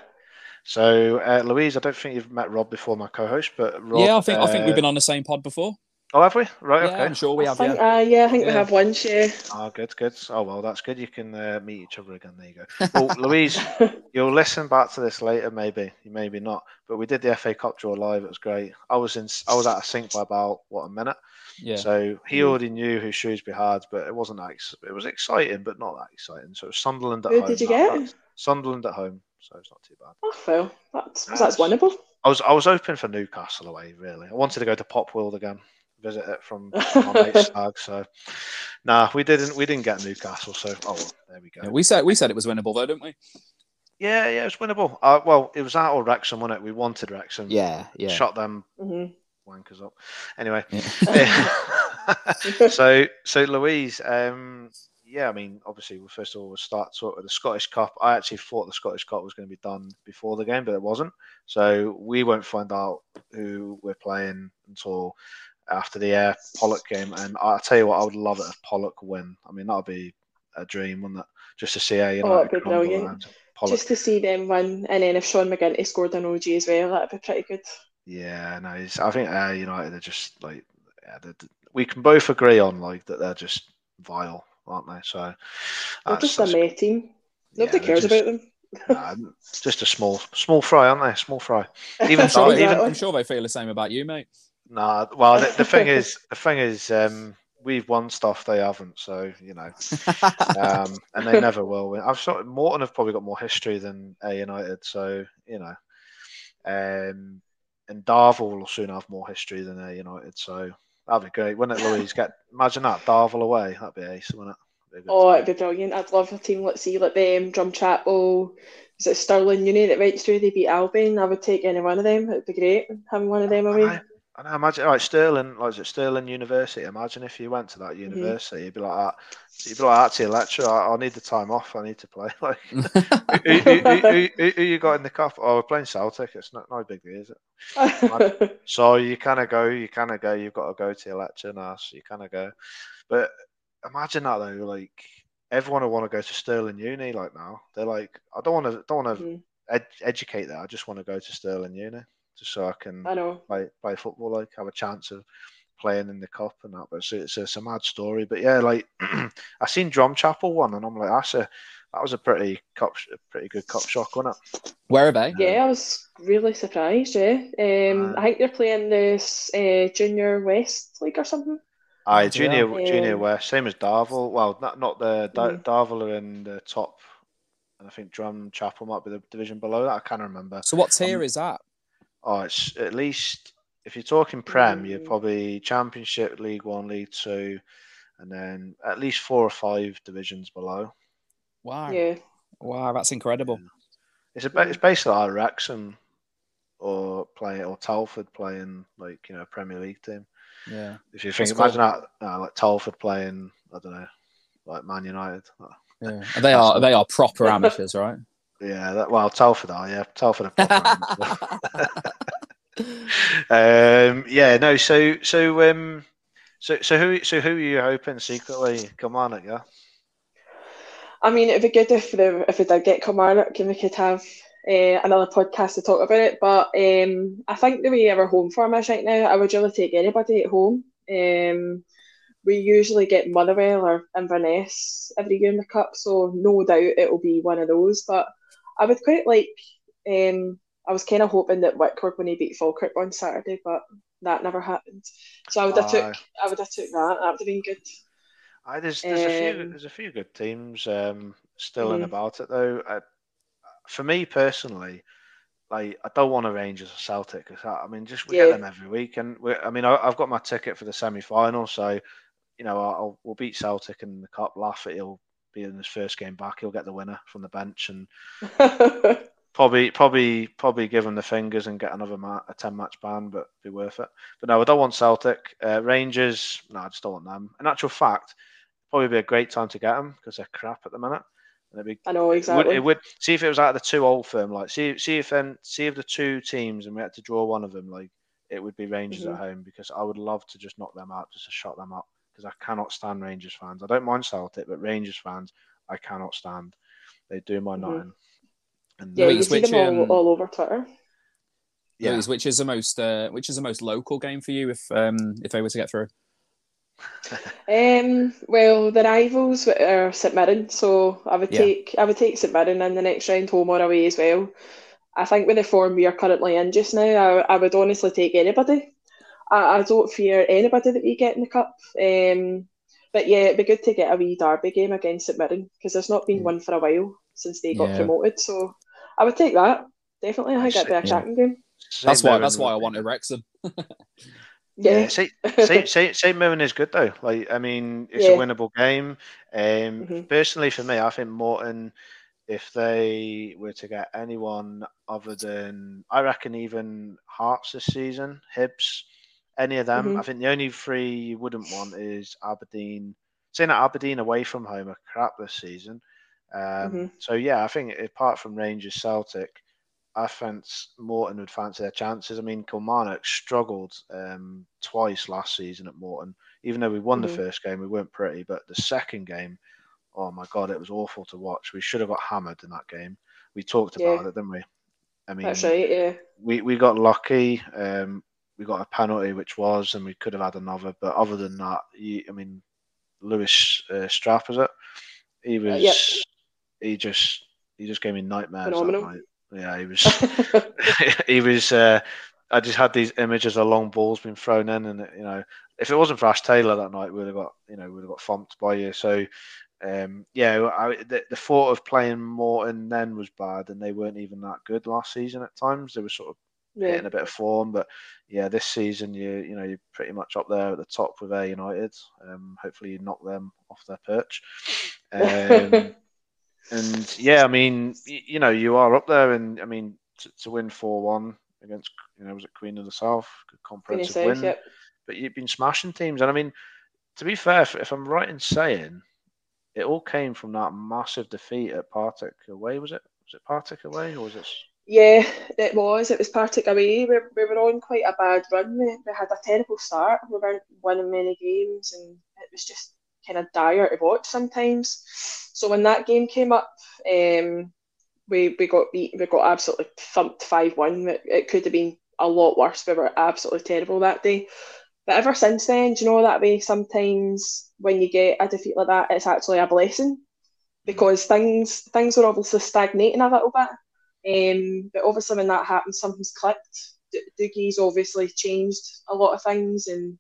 So, uh, Louise, I don't think you've met Rob before, my co-host, but Rob, yeah, I think I think we've uh, been on the same pod before. Oh, have we? Right. yeah, okay. I'm sure we I have. think, Yeah. uh, yeah, I think we have once, yeah. Oh, good, good. Oh, well, that's good. You can uh, meet each other again. There you go. Well, Louise, you'll listen back to this later, maybe, maybe not. But we did the FA Cup draw live. It was great. I was in. I was out of sync by about what a minute. Yeah. So he Mm. already knew who Shrewsbury had, but it wasn't that. Ex- it was exciting, but not that exciting. So it was Sunderland at Who home. did you that- get? Sunderland at home. So it's not too bad. Oh, well, that's, That's- that's winnable. I was I was hoping for Newcastle away. Really, I wanted to go to Pop World again, visit it from my mate's stag. So, nah, we didn't we didn't get Newcastle. So, oh well, there we go. Yeah, we said we said it was winnable though, didn't we? Yeah, yeah, it was winnable. Uh, well, it was that or Wrexham, wasn't it? We wanted Wrexham. Yeah, yeah. Shot them hmm wankers up. Anyway, Yeah. so so Louise, um, yeah, I mean, obviously, we first of all we'll start sort of the Scottish Cup. I actually thought the Scottish Cup was going to be done before the game, but it wasn't. So we won't find out who we're playing until after the Ayr Pollok game. And I'll tell you what, I would love it if Pollok win. I mean, that would be a dream, wouldn't it? Just to see Ayr United Oh, it'd be brilliant. Just to see them win, and then if Sean McGinty scored an OG as well, that'd be pretty good. Yeah, no, it's, I think uh, United are just like yeah, they're- we can both agree on like that they're just vile, aren't they? So They're that's- just a that's- May team. Nobody yeah, cares they're about them. just, nah, just a small small fry, aren't they? Small fry. Even I'm sure, even- I'm sure they feel the same about you, mate. Nah, well, the, the thing is, the thing is, um, we've won stuff they haven't, so you know, um, and they never will win. I've sort Morton have probably got more history than Ayr United, so you know, um, and Darvel will soon have more history than Ayr United, so that'd be great, wouldn't it, Louise? Get imagine that Darvel away, that'd be ace, wouldn't it? That'd be a good Oh, time. it'd be brilliant. I'd love a team, let's see, like them, Drumchapel, is it Stirling Uni that went through? They beat Albion. I would take any one of them. It'd be great having one of them away. I, And I imagine, like Stirling, like is it Stirling University? Imagine if you went to that Mm-hmm. university, you'd be like that. You'd be like that to your lecturer. I, I need the time off. I need to play. Like, who, who, who, who, who, who you got in the cup? Oh, we're playing Celtic. It's not no big deal, is it? So you kind of go, you kind of go. You've got to go to your lecture now, so you kind of go. But imagine that though, like everyone will want to go to Stirling Uni. Like now, they're like, I don't want to, don't want to Mhm. ed- educate there. I just want to go to Stirling Uni just so I can I know. play play football, like have a chance of playing in the cup and that. But it's, it's, it's a mad story. But yeah, like I seen Drumchapel one, and I'm like, that's a that was a pretty cup, a pretty good cup shock, wasn't it? Where are they? Yeah, I was really surprised. Yeah, um, Uh, I think they're playing this uh, Junior West League or something. Aye, Yeah. junior junior Um, West, same as Darvel. Well, not not the Dar- Mhm. Darvel are in the top, and I think Drumchapel might be the division below that. I can't remember. So what tier Um, is that? Oh, it's at least if you're talking Prem, you're probably Championship, League One, League Two, and then at least four or five divisions below. Wow. Yeah, Wow, that's incredible. It's a ba- it's basically like Wrexham or play or Telford playing like you know Premier League team. Yeah. If you think, That's imagine that uh, like Telford playing, I don't know, like Man United. Yeah. They are they are proper amateurs, right? Yeah, that, well, Telford are yeah, Telford are. um, yeah, no. So so um, so so who so who are you hoping secretly? Come on, yeah. I mean, it'd be good if the if we did get Kilmarnock and we could have uh, another podcast to talk about it. But um, I think the way our home form is right now, I would really take anybody at home. Um, we usually get Motherwell or Inverness every year in the cup, so no doubt it will be one of those. But I would quite like. Um, I was kind of hoping that Wickford when he beat Falkirk on Saturday, but that never happened. So I would have Aye. took I would have took that. That would have been good. I, there's there's a few Um, there's a few good teams um, still in Mhm. about it though. I, for me personally, like I don't want to Rangers or Celtic. 'cause I, I mean, just we Yeah. get them every week, and I mean, I, I've got my ticket for the semi final, so you know, I'll we'll beat Celtic in the cup. Laugh at he'll be in his first game back. He'll get the winner from the bench, and probably probably probably give him the fingers and get another ma- a 10 match ban but be worth it but no i don't want celtic uh, rangers no i just don't want them in actual fact probably be a great time to get them because they're crap at the minute be I know it would, exactly. it would see if it was out of the two old firm like see see if then see if the two teams and we had to draw one of them like it would be rangers Mhm. at home because i would love to just knock them out just to shut them up because i cannot stand rangers fans i don't mind celtic but rangers fans i cannot stand they do my Mhm. nothing and Yeah, Louise, you see which, them all, um, all over Twitter. yeah Louise, which is the most uh, which is the most local game for you if um if they were to get through? Um, well, the rivals are St Mirren, so I would Yeah. take I would take St Mirren in the next round, home or away as well. I think with the form we are currently in just now, I, I would honestly take anybody. I, I don't fear anybody that we get in the cup. Um, but yeah, it'd be good to get a wee derby game against St Mirren because there's not been Yeah. one for a while since they got Yeah. promoted. So I would take that definitely. I think that'd be a Yeah. cracking game. That's St. why that's why I would be wanted. Wrexham. Yeah, Yeah. St. St. St. St. Mirren is good though. Like, I mean, it's Yeah. a winnable game. Um, Mhm. Personally, for me, I think Morton, if they were to get anyone other than, I reckon, even Hearts this season, Hibs, any of them, Mhm. I think the only three you wouldn't want is Aberdeen. Saying that Aberdeen away from home are crap this season. Um, Mhm. So yeah, I think apart from Rangers, Celtic, I think Morton would fancy their chances. I mean, Kilmarnock struggled um, twice last season at Morton. Even though we won Mhm. the first game, we weren't pretty. But the second game, oh my god, it was awful to watch. We should have got hammered in that game. We talked Yeah. about it, didn't we? I mean, That's right. Yeah. we, we got lucky. Um, we got a penalty, which was, and we could have had another. But other than that, you, I mean, Lewis uh, Strapp, is it? He was. yep. He just he just gave me nightmares Phenomenal. that night. Yeah, he was. he was. Uh, I just had these images of long balls being thrown in, and you know, if it wasn't for Ash Taylor that night, we'd have got you know we'd have got thumped by you. So, um, yeah, I, the, the thought of playing Morton then was bad, and they weren't even that good last season at times. They were sort of yeah. a bit of form, but yeah, this season you you know you're pretty much up there at the top with Ayr United. Um, hopefully you knock them off their perch. Um, and yeah, I mean, y- you know, you are up there, and I mean, to, to win four one against you know was it Queen of the South, good Queen comprehensive South, win. yep. But you've been smashing teams, and I mean, to be fair, if, if I'm right in saying, it all came from that massive defeat at Partick away. Was it? Was it Partick away, or was it? Yeah, it was. It was Partick away. We, we were on quite a bad run. We, we had a terrible start. We weren't winning many games, and it was just kind of dire to watch sometimes. So when that game came up, um, we we got beat. We got absolutely thumped five one. It, it could have been a lot worse. We were absolutely terrible that day. But ever since then, do you know that way? Sometimes when you get a defeat like that, it's actually a blessing because things things were obviously stagnating a little bit. Um, but obviously, when that happens, something's clicked. D- Dougie's obviously changed a lot of things, and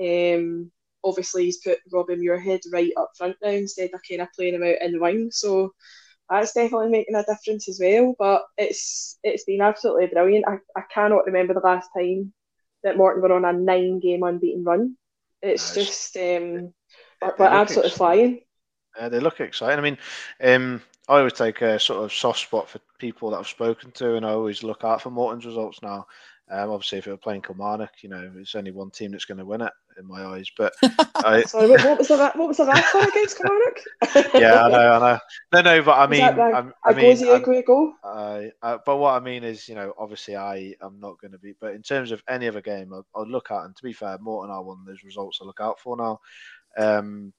um, obviously he's put Robbie Muirhead right up front now instead of kind of playing him out in the wing. So that's definitely making a difference as well. But it's it's been absolutely brilliant. I, I cannot remember the last time that Morton were on a nine game unbeaten run. It's Nice. just um, They- they absolutely exciting. flying. Uh, they look exciting. I mean, um, I always take a sort of soft spot for people that I've spoken to, and I always look out for Morton's results now. Um, obviously, if it were playing Kilmarnock, you know, it's only one team that's going to win it in my eyes. But I, Sorry, what, what was the what was the last one against Kilmarnock? yeah, I know, I know. No, no, but I mean, that the- I'm- I A mean, Gozie I'm- goal. I, uh, but what I mean is, you know, obviously I am not going to be. But in terms of any other game, I'll, I'll look at. And to be fair, Morton are one of those results I look out for now. Um,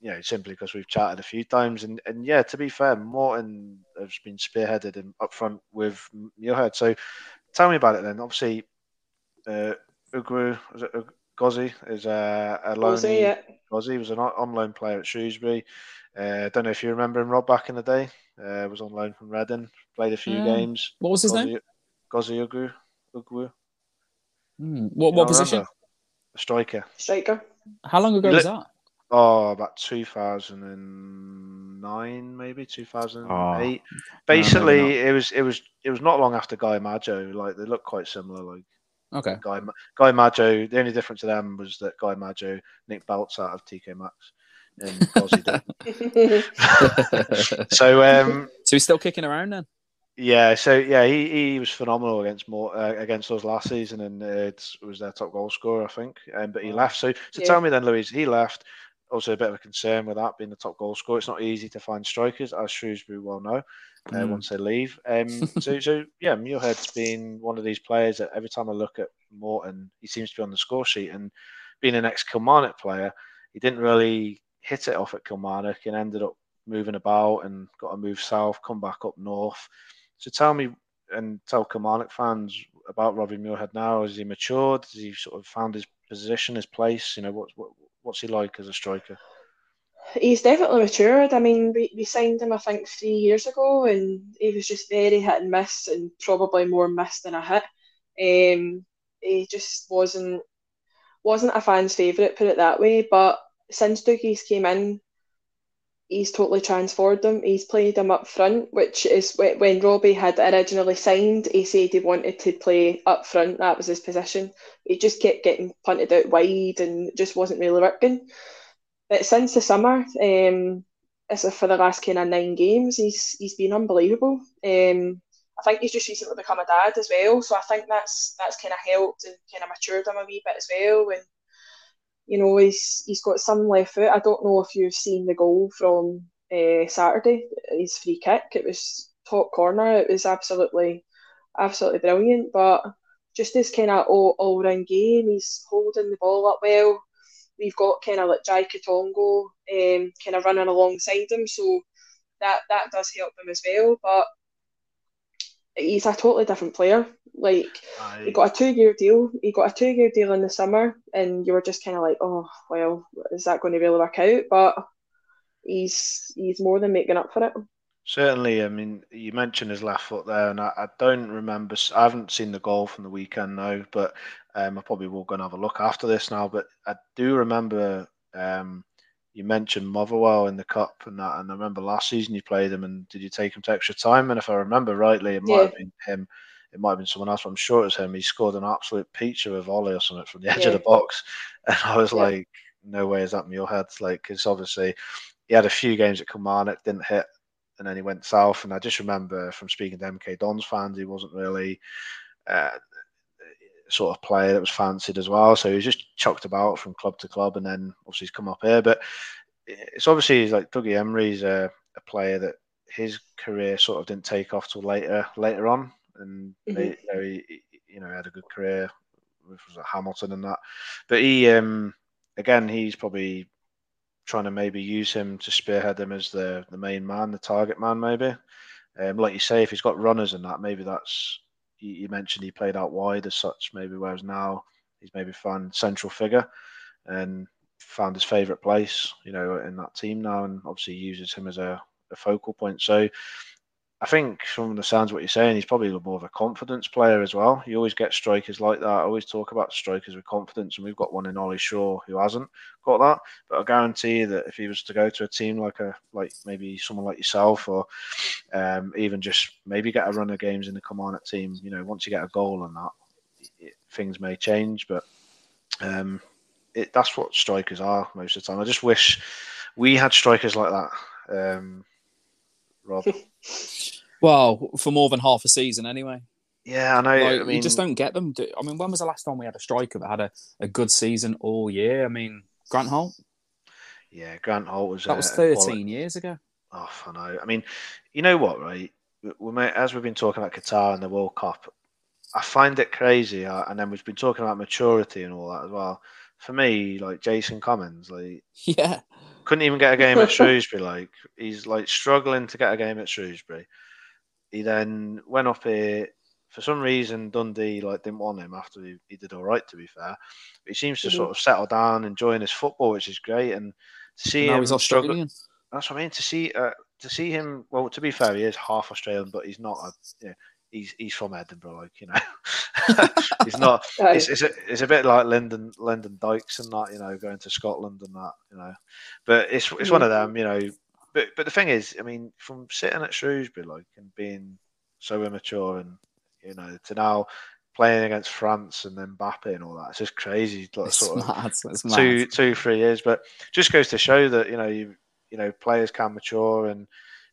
you know, simply because we've chatted a few times, and and yeah, to be fair, Morton has been spearheaded and up front with Muirhead. So tell me about it then. Obviously, uh, Ugwu, was it Ug- Gozie is uh, a Gozie, loanee. yeah. Gozie was an on on loan player at Shrewsbury. Uh, I don't know if you remember him, Rob, back in the day. Uh, was on loan from Reading, played a few Yeah. games. What was his name? Gozie Ugwu. Ugwu. Hmm, What what position? remember? A striker. Striker. How long ago You was that? Oh, about 2009, maybe 2008. maybe Basically, it was it was it was not long after Guy Madjo. Like they look quite similar. Like Okay. Guy Ma- Guy Madjo. The only difference to them was that Guy Madjo Nick belts out of TK Maxx, and so um, so he's still kicking around then? Yeah, so yeah, he, he was phenomenal against more uh, against us last season, and uh, it was their top goal scorer, I think. Um, but he left. So, so Yeah. tell me then, Louise, he left. Also, a bit of a concern with that being the top goal scorer. It's not easy to find strikers, as Shrewsbury well know. Uh, Mm. Once they leave, um, so so yeah, Muirhead's been one of these players that every time I look at Morton, he seems to be on the score sheet. And being an ex Kilmarnock player, he didn't really hit it off at Kilmarnock and ended up moving about and got to move south, come back up north. So tell me and tell Kilmarnock fans about Robbie Muirhead now. Has he matured? Has he sort of found his position, his place? You know, what, what what's he like as a striker? He's definitely matured. I mean, we, we signed him, I think, three years ago, and he was just very hit and miss, and probably more miss than a hit. Um, he just wasn't wasn't a fan's favourite, put it that way. But since Dougie's came in, he's totally transformed him. He's played him up front, which is wh- when Robbie had originally signed. He said he wanted to play up front. That was his position. He just kept getting punted out wide, and just wasn't really working. But since the summer, um, for the last kind of nine games, he's he's been unbelievable. Um, I think he's just recently become a dad as well, so I think that's that's kind of helped and kind of matured him a wee bit as well. And you know, he's he's got some left foot. I don't know if you've seen the goal from uh, Saturday, his free kick. It was top corner. It was absolutely absolutely brilliant. But just this kind of all all round game, he's holding the ball up well we've got kind of like Jai Katongo um, kind of running alongside him, so that that does help him as well. But he's a totally different player. Like he got a two year deal. He got a two year deal in the summer, and you were just kind of like, oh well, is that going to really work out? But he's he's more than making up for it. Certainly, I mean, you mentioned his left foot there, and I, I don't remember. I haven't seen the goal from the weekend now, but um, I probably will go and have a look after this now. But I do remember um, you mentioned Motherwell in the cup and that, and I remember last season you played him, and did you take him to extra time? And if I remember rightly, it might Yeah. have been him. It might have been someone else, but I'm sure it was him. He scored an absolute peach of a volley or something from the edge of the box, and I was Yeah. like, "No way is that in your head?" Like, because obviously he had a few games at Kilmarnock, didn't hit and then he went south. And I just remember from speaking to MK Dons fans, he wasn't really uh, sort of player that was fancied as well. So he was just chucked about from club to club, and then obviously he's come up here. But it's obviously like Dougie Imrie's a, a player that his career sort of didn't take off till later later on, and mm-hmm. they, you know, he, you know had a good career with Hamilton and that. But he um, again, he's probably trying to maybe use him to spearhead him as the the main man, the target man, maybe. Um, like you say, if he's got runners and that, maybe that's you, you mentioned he played out wide as such, maybe whereas now he's maybe found central figure and found his favourite place, you know, in that team now, and obviously uses him as a, a focal point. So I think from the sounds of what you're saying, he's probably more of a confidence player as well. You always get strikers like that. I always talk about strikers with confidence, and we've got one in Ollie Shaw who hasn't got that. But I guarantee that if he was to go to a team like a like maybe someone like yourself, or um, even just maybe get a run of games in the Kilmarnock team, you know, once you get a goal on that, it, things may change. But um, it, that's what strikers are most of the time. I just wish we had strikers like that. Um, Rob. Well, for more than half a season, anyway. Yeah, I know. Like, I mean, you just don't get them. I mean, when was the last time we had a striker that had a, a good season all year? I mean, Grant Holt. Yeah, Grant Holt was. That was thirteen years ago. Oh, I know. I mean, you know what, right? We, as we've been talking about Qatar and the World Cup, I find it crazy. Uh, and then we've been talking about maturity and all that as well. For me, like Jason Cummings, like yeah, couldn't even get a game at Shrewsbury. Like he's like struggling to get a game at Shrewsbury he then went up here. For some reason, Dundee like didn't want him after he, he did all right. To be fair, but he seems to mm-hmm. sort of settle down, enjoying his football, which is great. And to see now him he's Australian. Struggle, that's what I mean. To see uh, to see him. Well, to be fair, he is half Australian, but he's not. A, you know, he's he's from Edinburgh, like you know. he's not. It's, it's, a, it's a bit like Lyndon Lyndon Dykes and that, you know, going to Scotland and that, you know. But it's it's one of them, you know but but the thing is, I mean, from sitting at Shrewsbury like and being so immature and you know to now playing against France and then Mbappe and all that, it's just crazy. Like, it's sort mad. of it's two mad. two three years, but just goes to show that you know you you know players can mature and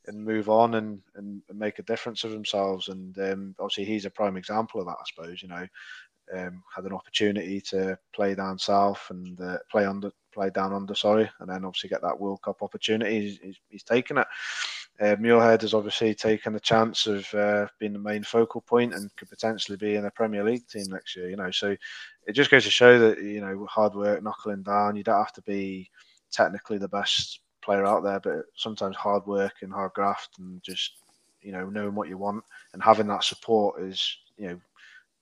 and move on and, and, make a difference of themselves. And um, obviously, he's a prime example of that, I suppose. You know, um, had an opportunity to play down south and uh, play under play down under, sorry, and then obviously get that World Cup opportunity. He's, he's, he's taken it. Uh, Muirhead has obviously taken the chance of uh, being the main focal point and could potentially be in a Premier League team next year. You know, so it just goes to show that you know hard work, knuckling down. You don't have to be technically the best player out there, but sometimes hard work and hard graft and just you know knowing what you want and having that support is you know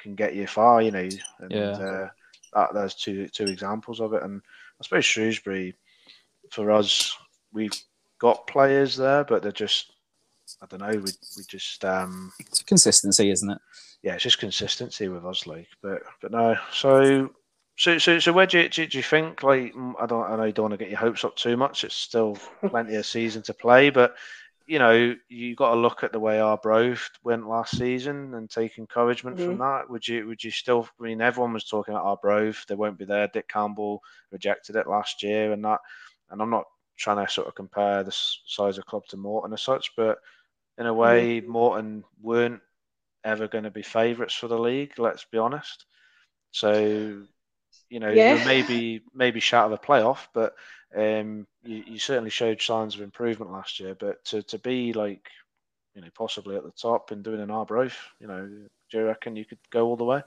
can get you far. You know, and yeah. uh, that, there's two two examples of it, and I suppose Shrewsbury, for us, we've got players there, but they're just, I don't know, we, we just. Um, it's consistency, isn't it? Yeah, it's just consistency with us, like. But but no, so so so so where do you, do, you think like I don't I know you don't want to get your hopes up too much. It's still plenty of season to play, but you know, you got to look at the way Arbroath went last season and take encouragement mm-hmm. from that. Would you would you still? I mean, everyone was talking about Arbroath. They won't be there. Dick Campbell rejected it last year, and that. And I'm not trying to sort of compare the size of club to Morton as such, but in a way, mm-hmm. Morton weren't ever going to be favourites for the league. Let's be honest. So, you know, yeah. maybe maybe shout of a playoff, but um, you, you, certainly showed signs of improvement last year, but to, to be like, you know, possibly at the top and doing an Arbroath, you know, do you reckon you could go all the way,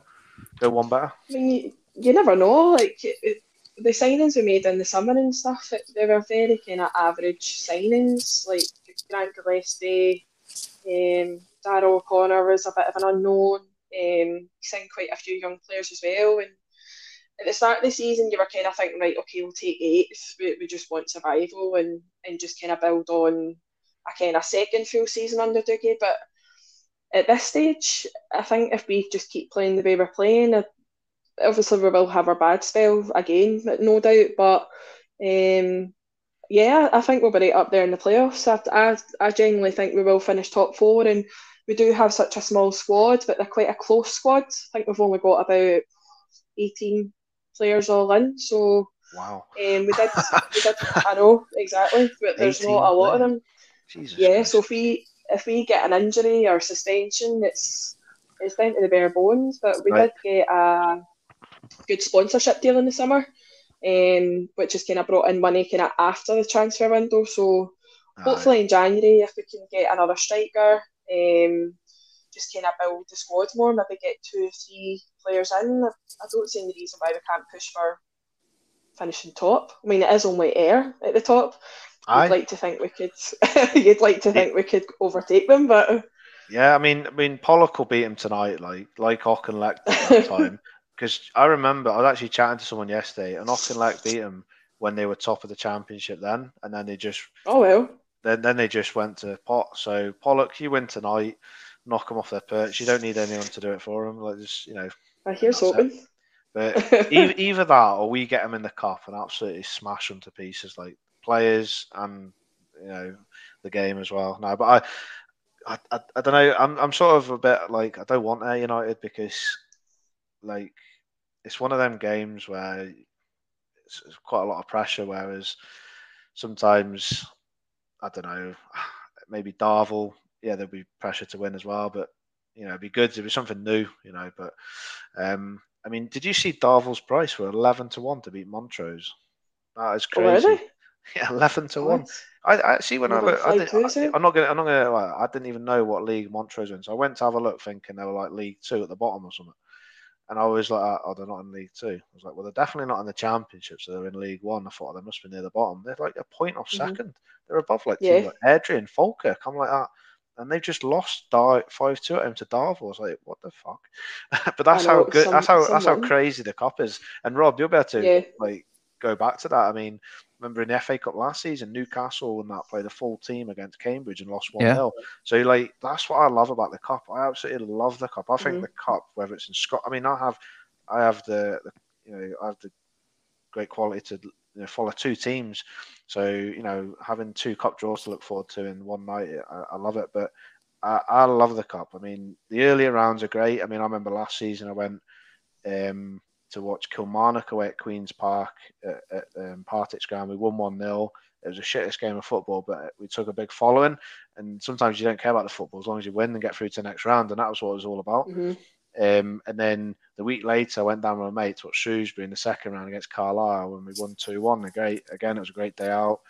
go one better? I mean, you, you never know. Like it, the signings we made in the summer and stuff, it, they were very kind of average signings. Like Grant Gillespie, um, Daryl O'Connor was a bit of an unknown. Um, signed quite a few young players as well, and at the start of the season, you were kind of thinking, right, okay, we'll take eighth. We, we just want survival and, and just kind of build on a kind of second full season under Dougie. But at this stage, I think if we just keep playing the way we're playing, uh, obviously we will have our bad spell again, no doubt. But um, yeah, I think we'll be right up there in the playoffs. I, I, I genuinely think we will finish top four. And we do have such a small squad, but they're quite a close squad. I think we've only got about 18 players all in. So wow, um, we did, we did. I know exactly, but there's not a lot of them. Jesus yeah, Christ. so if we if we get an injury or suspension, it's it's down to the bare bones. But we Right. did get a good sponsorship deal in the summer, um, which has kind of brought in money kind of after the transfer window. So Aye. hopefully in January, if we can get another striker, um, just kind of build the squad more, maybe get two or three players in. I don't see any reason why we can't push for finishing top. I mean, it is only Ayr at the top. Aye. You'd like to think we could. you'd like to think we could overtake them, but Yeah, I mean, I mean, Pollok will beat him tonight, like like Auchinleck that time. Because I remember I was actually chatting to someone yesterday, and Auchinleck beat him when they were top of the championship then, and then they just oh well. then then they just went to pot. So Pollok, you win tonight, knock them off their perch. You don't need anyone to do it for them. Like just you know, I here's That's hoping. but either, either that or we get them in the cup and absolutely smash them to pieces, like players and you know the game as well. No, but I, I, I, I don't know. I'm, I'm sort of a bit like I don't want Ayr United because like it's one of them games where it's, it's quite a lot of pressure. Whereas sometimes I don't know, maybe Darvel, yeah, there'll be pressure to win as well, but you know, it'd be good. It'd be something new, you know. But um, I mean, did you see Darvel's price for eleven to one to beat Montrose? That is Oh, crazy. they? Yeah, eleven to one. I I see when I look. I did? I, am not gonna. I'm not gonna. Like, I didn't even know what league Montrose in, so I went to have a look, thinking they were like League Two at the bottom or something. And I was like, oh, they're not in League Two. I was like, well, they're definitely not in the Championship, so they're in League One. I thought they must be near the bottom. They're like a point off Mhm. second. They're above like Yeah. like Adrian, Falkirk. I'm like that. And they've just lost five two at him to Darvel. I was like, what the fuck? but that's I how good. some- that's how that's how crazy the cup is. And Rob, you're be able to Yeah. like go back to that. I mean, remember in the FA Cup last season, Newcastle and that played a full team against Cambridge and lost one Yeah. 0 So like that's what I love about the cup. I absolutely love the cup. I think Mhm. the cup, whether it's in Scotland, I mean, I have, I have the, the, you know, I have the great quality to follow two teams. So you know, having two cup draws to look forward to in one night, I, I love it. But I, I love the cup. I mean, the earlier rounds are great. I mean, I remember last season I went um, to watch Kilmarnock away at Queens Park at, at um, Partick's ground. We won one 0 It was a shittest game of football, but we took a big following. And sometimes you don't care about the football as long as you win and get through to the next round. And that was what it was all about. Mhm. Um, and then the week later, I went down with my mates to watch Shrewsbury in the second round against Carlisle when we won 2 1. A great, again, it was a great day out.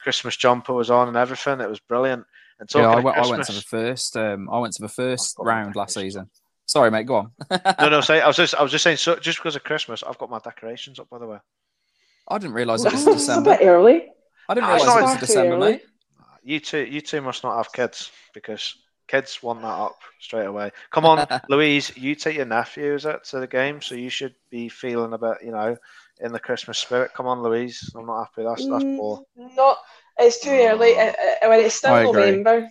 Christmas jumper was on and everything. It was brilliant. And Yeah, I of went, I went to the first. Um, I went to the first I've got my round last season. Sorry, mate. Go on. no, no. Say, I was just, I was just saying. So, just because of Christmas, I've got my decorations up. By the way, I didn't realise it was It's a December. bit early. I didn't it's realise it was December, early. mate. you two, you two must not have kids because kids want that up straight away. Come on, Louise, you take your nephew is it to the game, so you should be feeling a bit, you know, in the Christmas spirit. Come on, Louise. I'm not happy. That's that's Mm, poor. Not. It's too early. Uh, uh, when it's still November,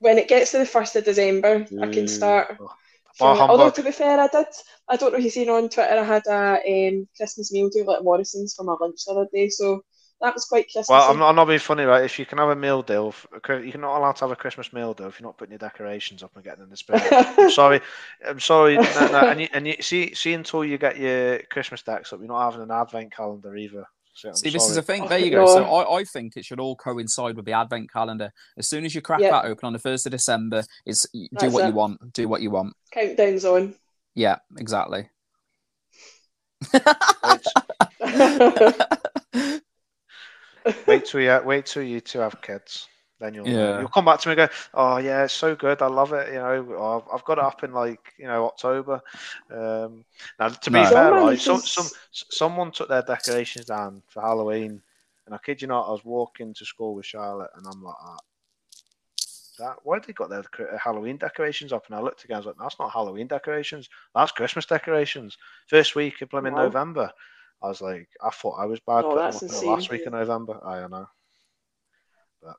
when it gets to the first of December, I can start. Oh, From, although to be fair, I did. I don't know if you've seen on Twitter. I had a um, Christmas meal deal at Morrison's for my lunch the other day, so that was quite Christmassy. Well, I'm not, I'm not being funny, right? If you can have a meal deal, you're not allowed to have a Christmas meal deal if you're not putting your decorations up and getting in the spirit. I'm sorry. I'm sorry. No, no, and you, and you see, see until you get your Christmas decks up, you're not having an advent calendar either. So I'm See, this is sorry. the thing. Oh, There you go. So. I, I think it should all coincide with the advent calendar. As soon as you crack Yeah. that open on the first of December, it's do That's what it. you want. Do what you want. Countdown's on. Yeah, exactly. Wait, wait till you wait till you two have kids. Then you'll Yeah. you'll come back to me and go, oh yeah, it's so good. I love it. You know, I've, I've got it up in like you know October. Um, now to be No. fair, Someone right, some, just- some s- someone took their decorations down for Halloween, and I kid you not, I was walking to school with Charlotte, and I'm like, ah, that why did they got their Halloween decorations up? And I looked again, I was like, that's not Halloween decorations, that's Christmas decorations. First week of blooming Wow. November. I was like, I thought I was bad Oh, that's up in the insane. last week in November. I don't know. But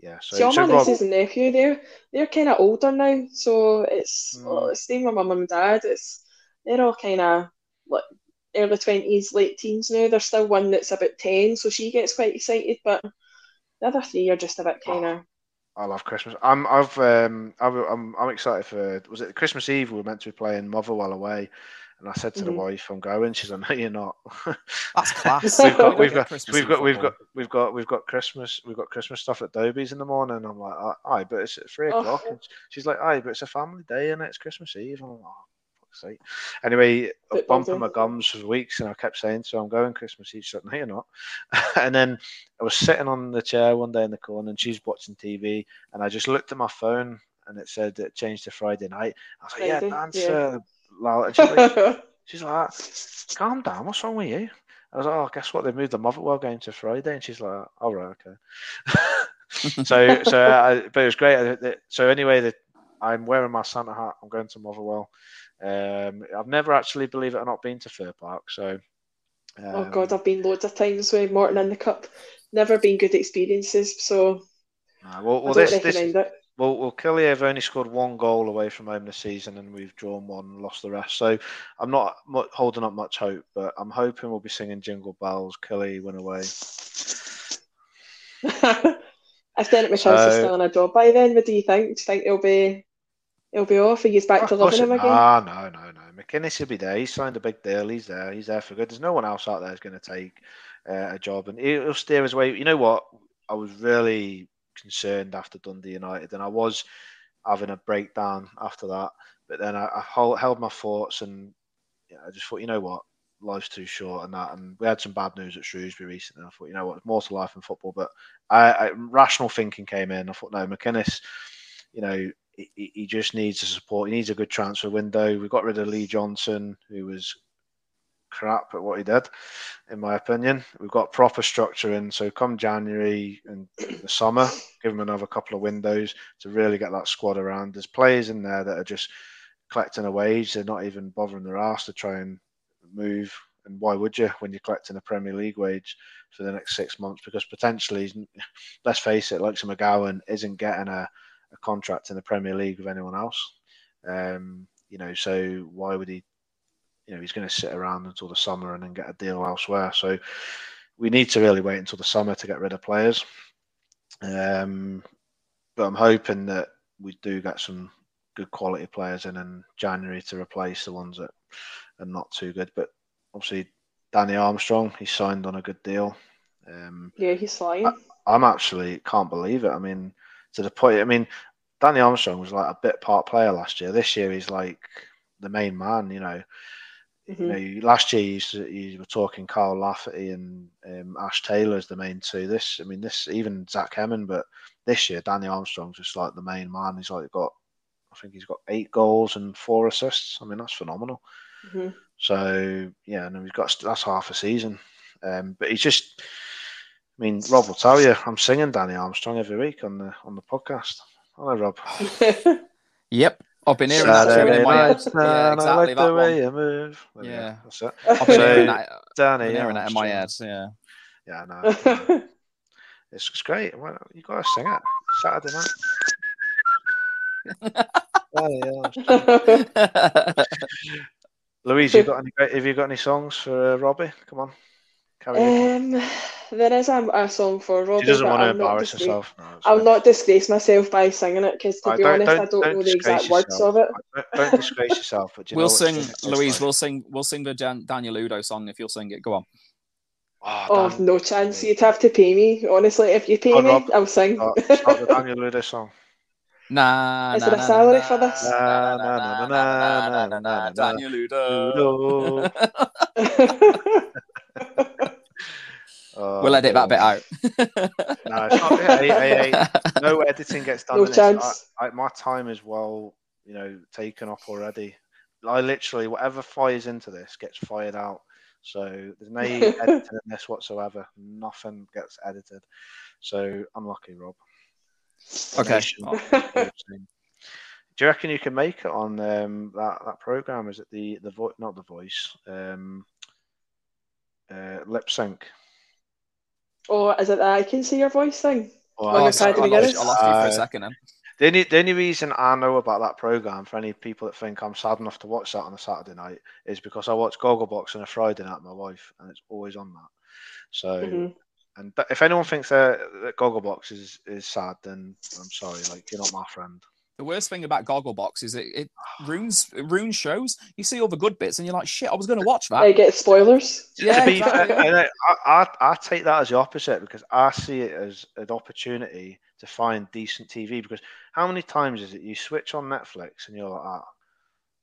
yeah, so, See, all so my nieces and nephew, they're they're kind of older now, so it's Mm. well, it's staying with my mum and dad. It's they're all kind of like early twenties, late teens now. There's still one that's about ten, so she gets quite excited, but the other three are just a bit kind of I love Christmas. I'm I've um I've, I'm I'm excited for was it Christmas Eve we were meant to be playing Motherwell away, and I said to Mhm. the wife I'm going. She's like, no, you're not. That's class. we've got we've got Christmas we've got we've got we've got we've got Christmas we've got Christmas stuff at Dobbies in the morning. I'm like, aye, but it's at three Oh. o'clock. And she's like, aye, but it's a family day and it's Christmas Eve. And I'm like, oh, fuck's sake. Anyway, I was Football bumping my gums for weeks, and I kept saying, so I'm going Christmas Eve. She's like, no, you're not. and then I was sitting on the chair one day in the corner, and she's watching TV, and I just looked at my phone, and it said it changed to Friday night. I was like, yeah, Friday, dance. yeah. Uh, Lal. She's like, She's like, calm down, what's wrong with you? I was like, oh, guess what? They've moved the Motherwell game to Friday. And she's like, all right, okay. so, so, I, but it was great. So, anyway, the, I'm wearing my Santa hat. I'm going to Motherwell. Um, I've never actually, believe it or not, been to Fir Park. So, um, oh God, I've been loads of times with Morton in the cup. Never been good experiences, so nah, well, well, I don't this, this, it. Well, well, have only scored one goal away from home this season, and we've drawn one, and lost the rest. So I'm not holding up much hope, but I'm hoping we'll be singing Jingle Bells. Killy win away. if Derek McInnes So- still on a job by then, what do you think? Do you think he'll be he'll be off? He's back to loving him again? Ah, no, no, no. McInnes will be there. He signed a big deal. He's there. He's there for good. There's no one else out there who's going to take uh, a job, and he'll steer his way. You know what? I was really concerned after Dundee United, and I was having a breakdown after that. But then I, I held, held my thoughts, and yeah, I just thought, you know what? Life's too short, and that. And we had some bad news at Shrewsbury recently. I thought, you know what? More to life than football. But I, I rational thinking came in. I thought, no, McInnes, you know, he, he- he just needs the support. He needs a good transfer window. We got rid of Lee Johnson, who was crap at what he did, in my opinion. We've got proper structure in. So come January and the summer, give him another couple of windows to really get that squad around. There's players in there that are just collecting a wage. They're not even bothering their ass to try and move. And why would you when you're collecting a Premier League wage for the next six months? Because potentially, let's face it, like McGowan isn't getting a, a contract in the Premier League with anyone else. Um, you know, so why would he? You know, he's going to sit around until the summer and then get a deal elsewhere. So we need to really wait until the summer to get rid of players. Um, but I'm hoping that we do get some good quality players in in January to replace the ones that are not too good. But obviously, Danny Armstrong, he signed on a good deal. Um, Yeah, he's flying. I'm actually can't believe it. I mean, to the point. I mean, Danny Armstrong was like a bit part player last year. This year, he's like the main man. You know, Mhm. you know, you- last year you, used to, you were talking Kyle Lafferty and um, Ash Taylor as the main two. This, I mean, this even Zach Hemming, but this year Danny Armstrong's just like the main man. He's like got, I think he's got eight goals and four assists. I mean, that's phenomenal. Mhm. So yeah, and we've got that's half a season. Um, but he's just, I mean, Rob will tell you, I'm singing Danny Armstrong every week on the on the podcast. Hello, Rob. Yep, I've been hearing that tune in my head. Yeah, and I exactly like that the way one. you move. There. Yeah. that's it. I've been So- hearing that. Danny been hearing that in my head. Yeah. Yeah, no, it's, it's great. Why don't- You got to sing it Saturday night. Danny Armstrong. Louise, you got any, have you got any songs for uh, Robbie? Come on. Um, there is a, a song for Robbie, She doesn't but want to I'll not embarrass disgrace- herself. No, I'll fine. not disgrace myself by singing it because, to Right, be don't- honest, I don't- don't, don't know the disgrace exact words yourself. of it. Don't, don't disgrace yourself. But you we'll know sing, singing Louise. like? We'll sing. We'll sing the Dan- Daniel Udoh song if you'll sing it. Go on. Oh, Oh, no chance. You'd have to pay me. Honestly, if you pay Go on, me, Rob. I'll sing. Start, start the Daniel Ludo song. Nah. Is nah, there a nah, salary nah, for this? nah, Na, nah, na, na, nah, nah, na, nah, na, nah, na, nah, na, Daniel Udoh. Ludo. Oh, We'll edit that bit out. No, it's not. Hey, hey, hey, no editing gets done. No chance. I, I, my time is well, you know, taken up already. I literally whatever fires into this gets fired out. So there's no editing in this whatsoever. Nothing gets edited. So unlucky, Rob. Okay. Nation. Do you reckon you can make it on um, that that program? Is it the the vo- not the voice, um, uh, lip sync? Oh, is it the I can see your voice thing? Or When Oh, we're sorry, I tied lost, together? I lost you for Uh, a second. Then. The only, the only reason I know about that program for any people that think I'm sad enough to watch that on a Saturday night is because I watch Gogglebox on a Friday night with my wife, and it's always on that. So Mhm. And if anyone thinks that, that Gogglebox is is sad, then I'm sorry. Like you're not my friend. The worst thing about Gogglebox is it, it ruins it ruins shows. You see all the good bits, and you're like, "Shit, I was going to watch that." I get spoilers. Yeah, be exactly. I, I, I take that as the opposite because I see it as an opportunity to find decent TV. Because how many times is it you switch on Netflix and you're like, ah,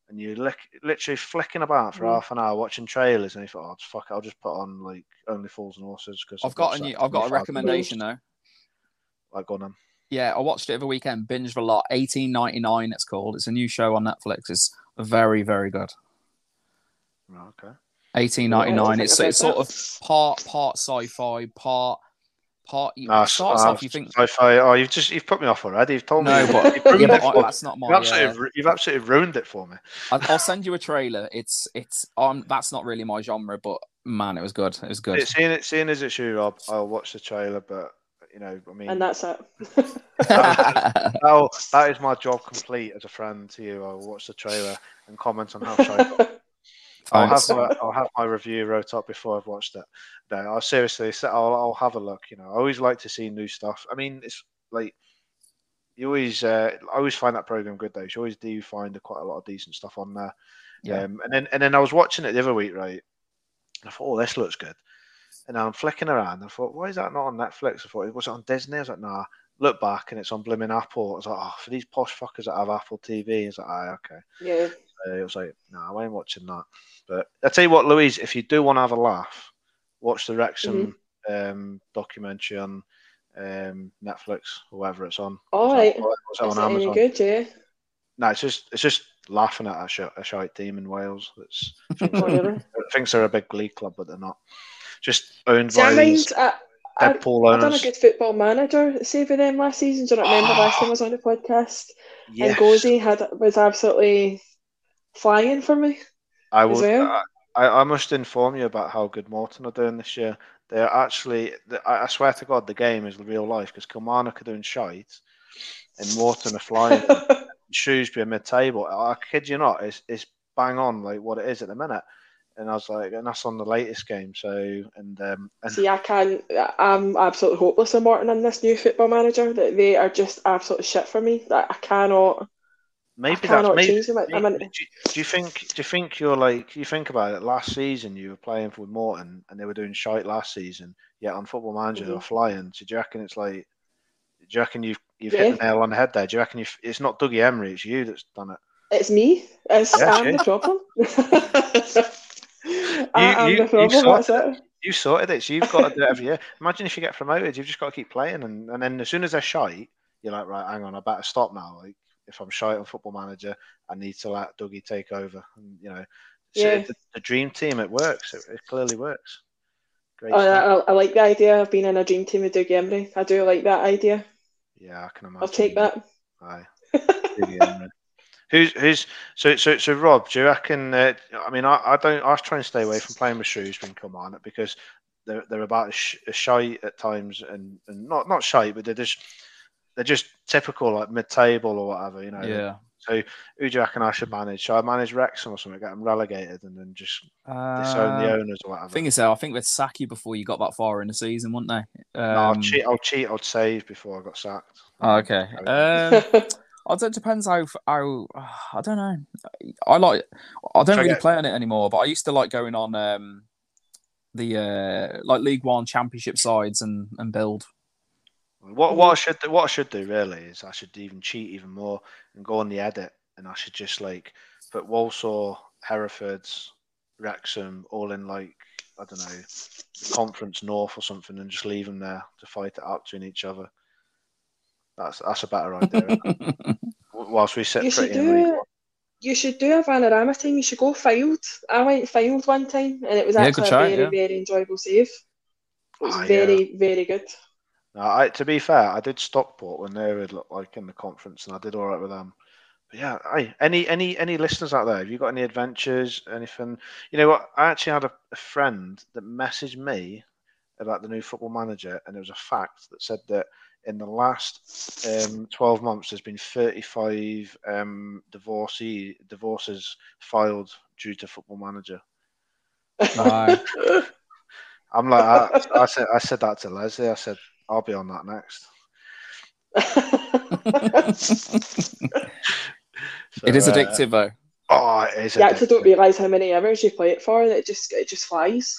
and you're lick, literally flicking about for Mhm. half an hour watching trailers, and you thought, oh, fuck it, I'll just put on like Only Fools and Horses because I've got a new, I've got a recommendation though. Like, go on then. Yeah, I watched it over the weekend. Binged a lot. Eighteen ninety nine. It's called. It's a new show on Netflix. It's very very good. Okay. Eighteen ninety nine. I It's it's heard sort of part part sci fi, part part. It starts off. You think sci-fi. Oh, you've just you've put me off already. You've told me. no, but you've, yeah, but I- that's not my. you've absolutely, uh, ru- you've absolutely ruined it for me. I- I'll send you a trailer. It's it's um that's not really my genre, but man, it was good. It was good. It's, seeing it, seeing as it's you, Rob, I'll watch the trailer. But you know, I mean, and that's it. Oh, that is my job complete as a friend to you. I'll watch the trailer and comment on how shy. I'll have my, I'll have my review wrote up before I've watched it. No, I'll seriously, I'll, I'll have a look. You know, I always like to see new stuff. I mean, it's like you always, uh, I always find that program good though. You always do find quite a lot of decent stuff on there. Yeah. Um, and then and then I was watching it the other week, right? And I thought, oh, this looks good. And I'm flicking around. I thought, why is that not on Netflix? I thought, was it on Disney? I was like, nah. Look back, and it's on blooming Apple. I was like, oh, for these posh fuckers that have Apple TV. It's like, ah, okay. yeah. Uh, it was like, no, I ain't watching that. But I tell you what, Louise, if you do want to have a laugh, watch the Wrexham um, documentary on um, Netflix or whatever it's on. All Was right. that- was that on Amazon? good, yeah? No, it's just it's just laughing at a, sh- a shite team in Wales that's Oh, really? thinks they're a big glee club, but they're not. Just owned See, by I mind, I, I, Deadpool I done a good football manager saving them last season. Do you remember last time I was on the podcast? Yes, And Gozie had was absolutely flying for me. I well. I, I must inform you about how good Morton are doing this year. They're actually. I swear to God, the game is real life because Kilmarnock are doing shite, and Morton are flying. Shrewsbury are mid-table. I kid you not, it's it's bang on like what it is at the minute. And I was like, and that's on the latest game. So and um and See, I can't. I'm absolutely hopeless on Morton in this new football manager. That they are just absolute shit for me. That I cannot. maybe I that's cannot maybe. change them. I maybe- mean, do, you, do you think? Do you think you're like? You think about it. Last season, you were playing for Morton, and they were doing shite last season. Yet on Football Manager, they were Mhm. flying. So do you reckon it's like? Do you reckon you've you've Yeah. hit the nail on the head there? Do you reckon you've, it's not Dougie Imrie, it's you that's done it? it's me. It's Yeah, I'm the problem. I you- you problem. That's it. You sorted it. So you've got to do it every year. Imagine if you get promoted, you've just got to keep playing, and, and then as soon as they're shite, you're like, right, hang on, I better stop now. Like if I'm shite on Football Manager, I need to let Dougie take over. And you know, so Yeah. the, the dream team, it works. It, it clearly works. Great. Oh. I, I like the idea of being in a dream team with Dougie Imrie. I do like that idea. yeah, I can imagine. I'll take that. Aye. Who's who's so so so Rob? Do you reckon? Uh, I mean, I, I don't. I try and stay away from playing with Shrewsbury and Kilmarnock because they're they're about as, sh- as shy at times and, and not not shy, but they're just they're just typical like mid table or whatever. You know. yeah. So who do you reckon I should manage? Should I manage Wrexham or something? Get them relegated and then just disown the Uh, owners or whatever. thing is, though, I think they'd sack you before you got that far in the season, wouldn't they? no, I'll Um, cheat. I'll cheat. I'll save before I got sacked. oh, okay. Um, I don't, depends how how I don't know. I like I don't really play on it anymore, but I used to like going on um the uh like League One Championship sides and and build. What what I should do, what I should do really is I should even cheat even more and go on the edit and I should just like put Walsall, Herefords, Wrexham all in like I don't know conference north or something and just leave them there to fight it out between each other. That's that's a better idea. Whilst we sit you should pretty in League do. One. You should do a Vanarama team. You should go Fylde. I went Fylde one time, and it was Yeah, actually good shout, a very, yeah. very enjoyable save. It was Ah, yeah. very, very good. No, I, to be fair, I did Stockport when they were like in the conference, and I did all right with them. But yeah, I, any any any listeners out there? Have you got any adventures? Anything? You know what? I actually had a, a friend that messaged me about the new football manager, and it was a fact that said that in the last um, twelve months, there's been thirty-five um, divorcee divorces filed due to football manager. Aye. I'm like, I, I said, I said that to Leslie. I said, I'll be on that next. So, it is uh, addictive though. Oh, it is. you actually don't realise how many hours you play it for, and it just it just flies.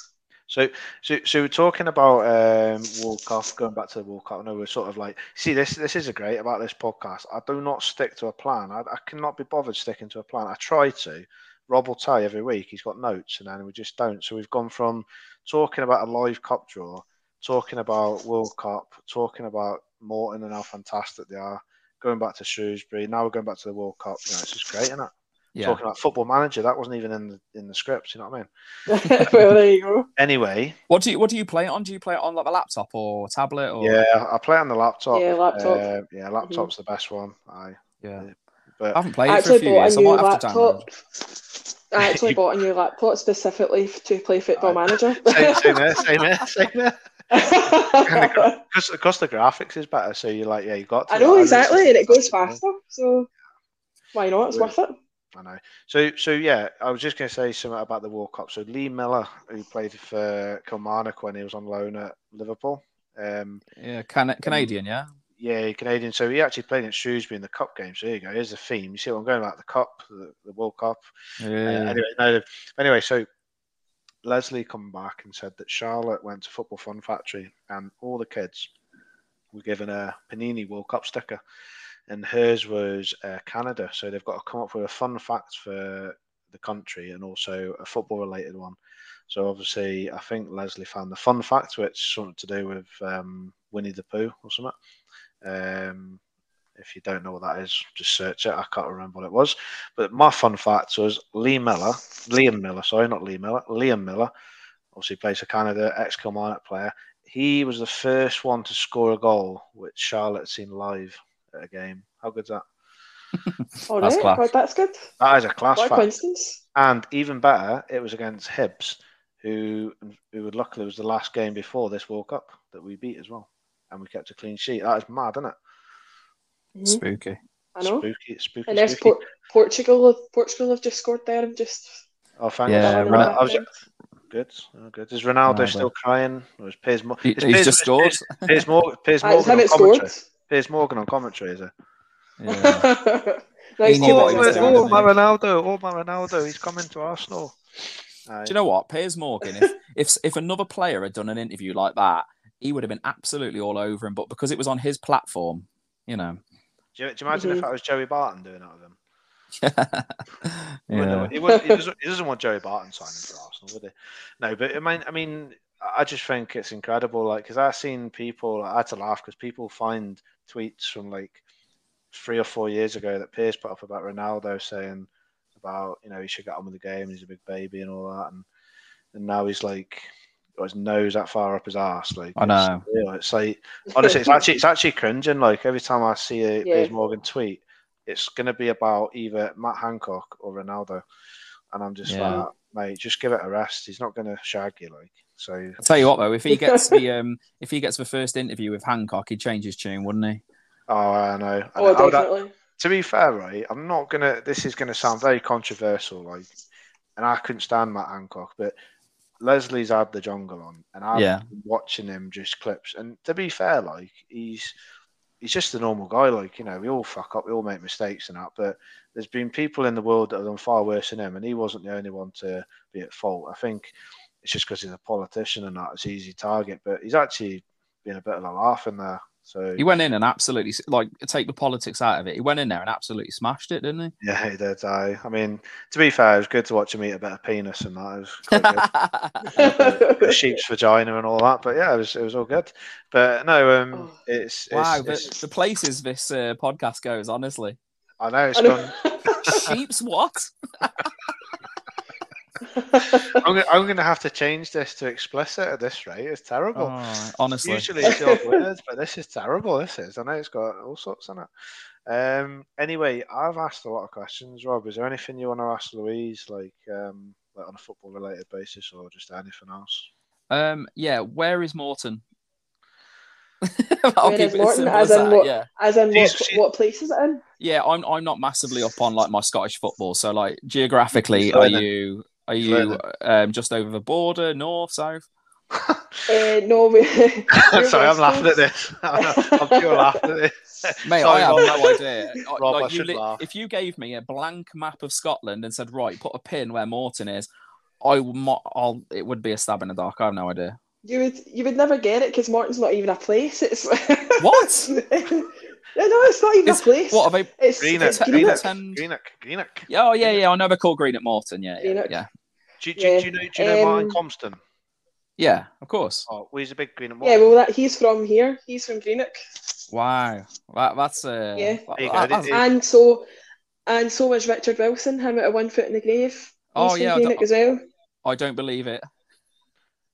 So, so, so we're talking about um, World Cup. Going back to the World Cup, know we're sort of like, see, this this is a great about this podcast. I do not stick to a plan. I, I cannot be bothered sticking to a plan. I try to. Rob will tell you every week he's got notes, and then we just don't. So we've gone from talking about a live cup draw, talking about World Cup, talking about Morton and how fantastic they are, going back to Shrewsbury. Now we're going back to the World Cup. You know, it's just great, isn't it? Yeah. Talking about Football Manager, that wasn't even in the in the scripts. You know what I mean? well, there you go. Anyway, What do you what do you play it on? Do you play it on like a laptop or tablet or Yeah, I play on the laptop. Yeah, laptop. Uh, yeah, laptop's the best one. I yeah. but I haven't played I it for a actually few bought years. a I new might have to download. laptop. I actually You- bought a new laptop specifically to play Football Manager. same, same here, same here, same here. Because because the graphics is better, so you're like, yeah, you got. To I know exactly, and it goes faster. So why not? It's worth it. I know. So so yeah, I was just going to say something about the World Cup. So Lee Miller, who played for Kilmarnock when he was on loan at Liverpool. Um, Yeah, Can- Canadian, yeah. yeah, Canadian. So he actually played at Shrewsbury in the Cup game. So there you go. Here's the theme. You see what I'm going about? The Cup, the, the World Cup. Uh, anyway, no, anyway, so Leslie come back and said that Charlotte went to Football Fun Factory and all the kids were given a Panini World Cup sticker, and hers was uh, Canada. So they've got to come up with a fun fact for the country and also a football related one. So obviously, I think Leslie found the fun fact, which something to do with um, Winnie the Pooh or something. Um, if you don't know what that is, just search it. I can't remember what it was. But my fun fact was Lee Miller, Liam Millar, sorry, not Lee Miller, Liam Millar, obviously plays for Canada, ex Kilmarnock player. He was the first one to score a goal which Charlotte seen live at a game. How good's that? All That's right, class. well, that's good. That is a class What a fact. coincidence. And even better, it was against Hibs, who who would luckily was the last game before this World Cup that we beat as well. And we kept a clean sheet. That is mad, isn't it? Mhm, Spooky. I know. Spooky, spooky, And there's spooky. Por- Portugal. have- Portugal have just scored there and just. Oh, thank Yeah, you. I was, good. Oh, good. Is Ronaldo, Ronaldo. still crying? Or is Piers, Mo- He- is he's Piers, just scored. Piers, Morgan, Piers Ah, it's Morgan him on that scored. Commentary. Piers Morgan on commentary, is it? Yeah. nice He knew what to he was meet doing, you. oh, didn't my? Ronaldo! Oh, my Ronaldo! He's coming to Arsenal. Aye. Do you know what? Piers Morgan, if, if if another player had done an interview like that, he would have been absolutely all over him. But because it was on his platform, you know. do, you, do you imagine if Mhm. that was Joey Barton doing that with him? He wouldn't yeah. have- He, would, he, doesn't, he doesn't want Joey Barton signing for Arsenal, would he? No, but I mean, I mean, I just think it's incredible. Like, because I've seen people, I had to laugh because people find tweets from like three or four years ago that Piers put up about Ronaldo saying about you know he should get on with the game, he's a big baby and all that, and and now he's like got his nose that far up his ass. Like, I know. It's, it's like honestly, it's actually it's actually cringing. Like every time I see a Yeah. Piers Morgan tweet, it's going to be about either Matt Hancock or Ronaldo, and I'm just Yeah. like, mate, just give it a rest. He's not going to shag you, like. So I'll tell you what though, if he gets the um if he gets the first interview with Hancock, he'd change his tune, wouldn't he? Oh, I know. I know. Oh, I would- definitely. to be fair, right, I'm not gonna. This is gonna sound very controversial, like, and I couldn't stand Matt Hancock, but Leslie's had the jungle on, and I'm Yeah. watching him just clips. And to be fair, like, he's he's just a normal guy. Like, you know, we all fuck up, we all make mistakes and that, but there's been people in the world that have done far worse than him, and he wasn't the only one to be at fault. I think it's just because he's a politician and that it's easy target, but he's actually been a bit of a laugh in there. So He went in and absolutely like take the politics out of it. He went in there and absolutely smashed it, didn't he? Yeah, he did. I, I mean, to be fair, it was good to watch him eat a bit of penis and that. It was quite good. a sheep's vagina and all that. But yeah, it was it was all good. But no, um, it's, it's, wow, it's- the, the places this uh, podcast goes, honestly. I know it's I know. gone. Sheep's what? I'm, gonna, I'm gonna have to change this to explicit at this rate. It's terrible. Oh, honestly. Usually it's the odd words, but this is terrible. This is. I know it's got all sorts in it. Um. Anyway, I've asked a lot of questions. Rob, is there anything you want to ask Louise, like um, like on a football related basis, or just anything else? Um, yeah, where is Morton? I'll keep is it as Morton? simple As as in that, what- Yeah, As in, what, she- what place is it in? yeah. I'm I'm not massively up on like my Scottish football. So like geographically, He's are learning. you are you um just over the border, north, south? Uh, no, we. we're Sorry, I'm laughing at this. I'm pure laughing at this. Mate, Sorry, I have Rob. no idea. I- Rob, I like, you should li- laugh. if you gave me a blank map of Scotland and said, "Right, put a pin where Morton is," I would. mo- I'll, it would be a stab in the dark. I have no idea. You would you would never get it because Morton's not even a place. It's What? yeah, no, it's not even It's- a place. What are they? It's, Greenock, it's Te- Greenock. Ten- Greenock, Greenock. Yeah, oh yeah, yeah. I never call Greenock Morton. Yeah, yeah, Greenock. yeah. Do, do, do you know, do you know Martin Um, Compston? Yeah, of course. Oh, well, he's a big Greenock. Yeah, well, that he's from here. He's from Greenock, Wow, that, that's uh, Yeah. that- that- that's- and so and so was Richard Wilson. Him at a one foot in the grave. He's Oh, from yeah, Greenock don't- as well. I don't believe it.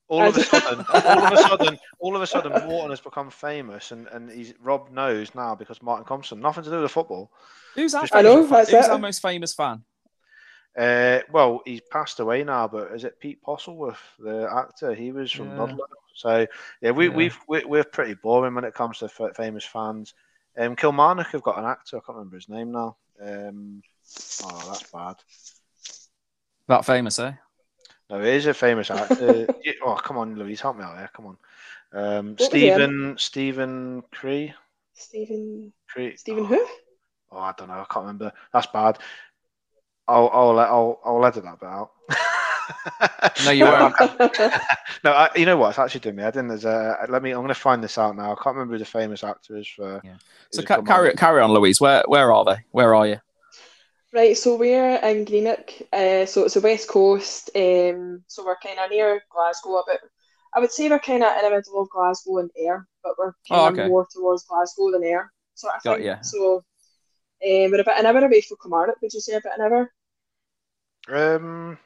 All of a sudden, all of a sudden, all of a sudden, Morton has become famous, and and he's Rob knows now because Martin Compston. Nothing to do with football. Who's our Just- I know, that's Who's it. our most famous fan? Uh, well, he's passed away now, but is it Pete Postlethwaite, the actor? He was from Yeah. Ludlow. So yeah, we Yeah. we've we're, we're pretty boring when it comes to f- famous fans. Um, Kilmarnock have got an actor. I can't remember his name now. Um, oh, that's bad. That famous, eh? No, he is a famous actor. Yeah, oh, come on, Louise, help me out here. Come on. Um, What was he in? Stephen Stephen Cree. Stephen Cree. Stephen oh, who? Oh, I don't know. I can't remember. That's bad. I'll I'll I'll I'll edit that bit out. No, you won't. no, I, you know what? It's actually doing me. I didn't. There's a, let me. I'm going to find this out now. I can't remember who the famous actor is for. Yeah. So ca- carry Ireland? carry on, Louise. Where where are they? Where are you? Right, so we're in Greenock, uh, so it's the west coast. Um, so we're kind of near Glasgow, a bit. I would say we're kind of in the middle of Glasgow and Ayr, but we're Oh, kind of okay. more towards Glasgow than Ayr, sort of Got thing. ya. So um, we're about an hour away from Kilmarnock. Would you say about an hour? Um,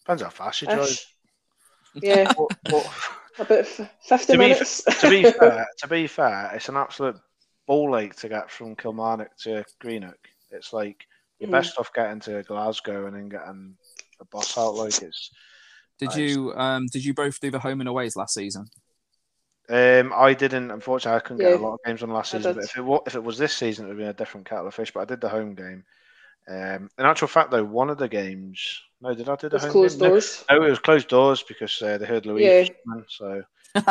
depends how fast you drive. Yeah, What- what- about f- fifty To be- minutes. to be fair, to be fair, it's an absolute ball ache to get from Kilmarnock to Greenock. It's like you're Mhm. best off getting to Glasgow and then getting a bus out. Like it's. Did Nice. you um did you both do the home and aways last season? Um, I didn't. Unfortunately, I couldn't get a lot of games on last season. But if it was, if it was this season, it would have been a different kettle of fish. But I did the home game. Um, in actual fact, though, one of the games. No, did I do the It's home closed game? No, doors. No, it was closed doors because uh, they heard Louise. Yeah. so Have, um,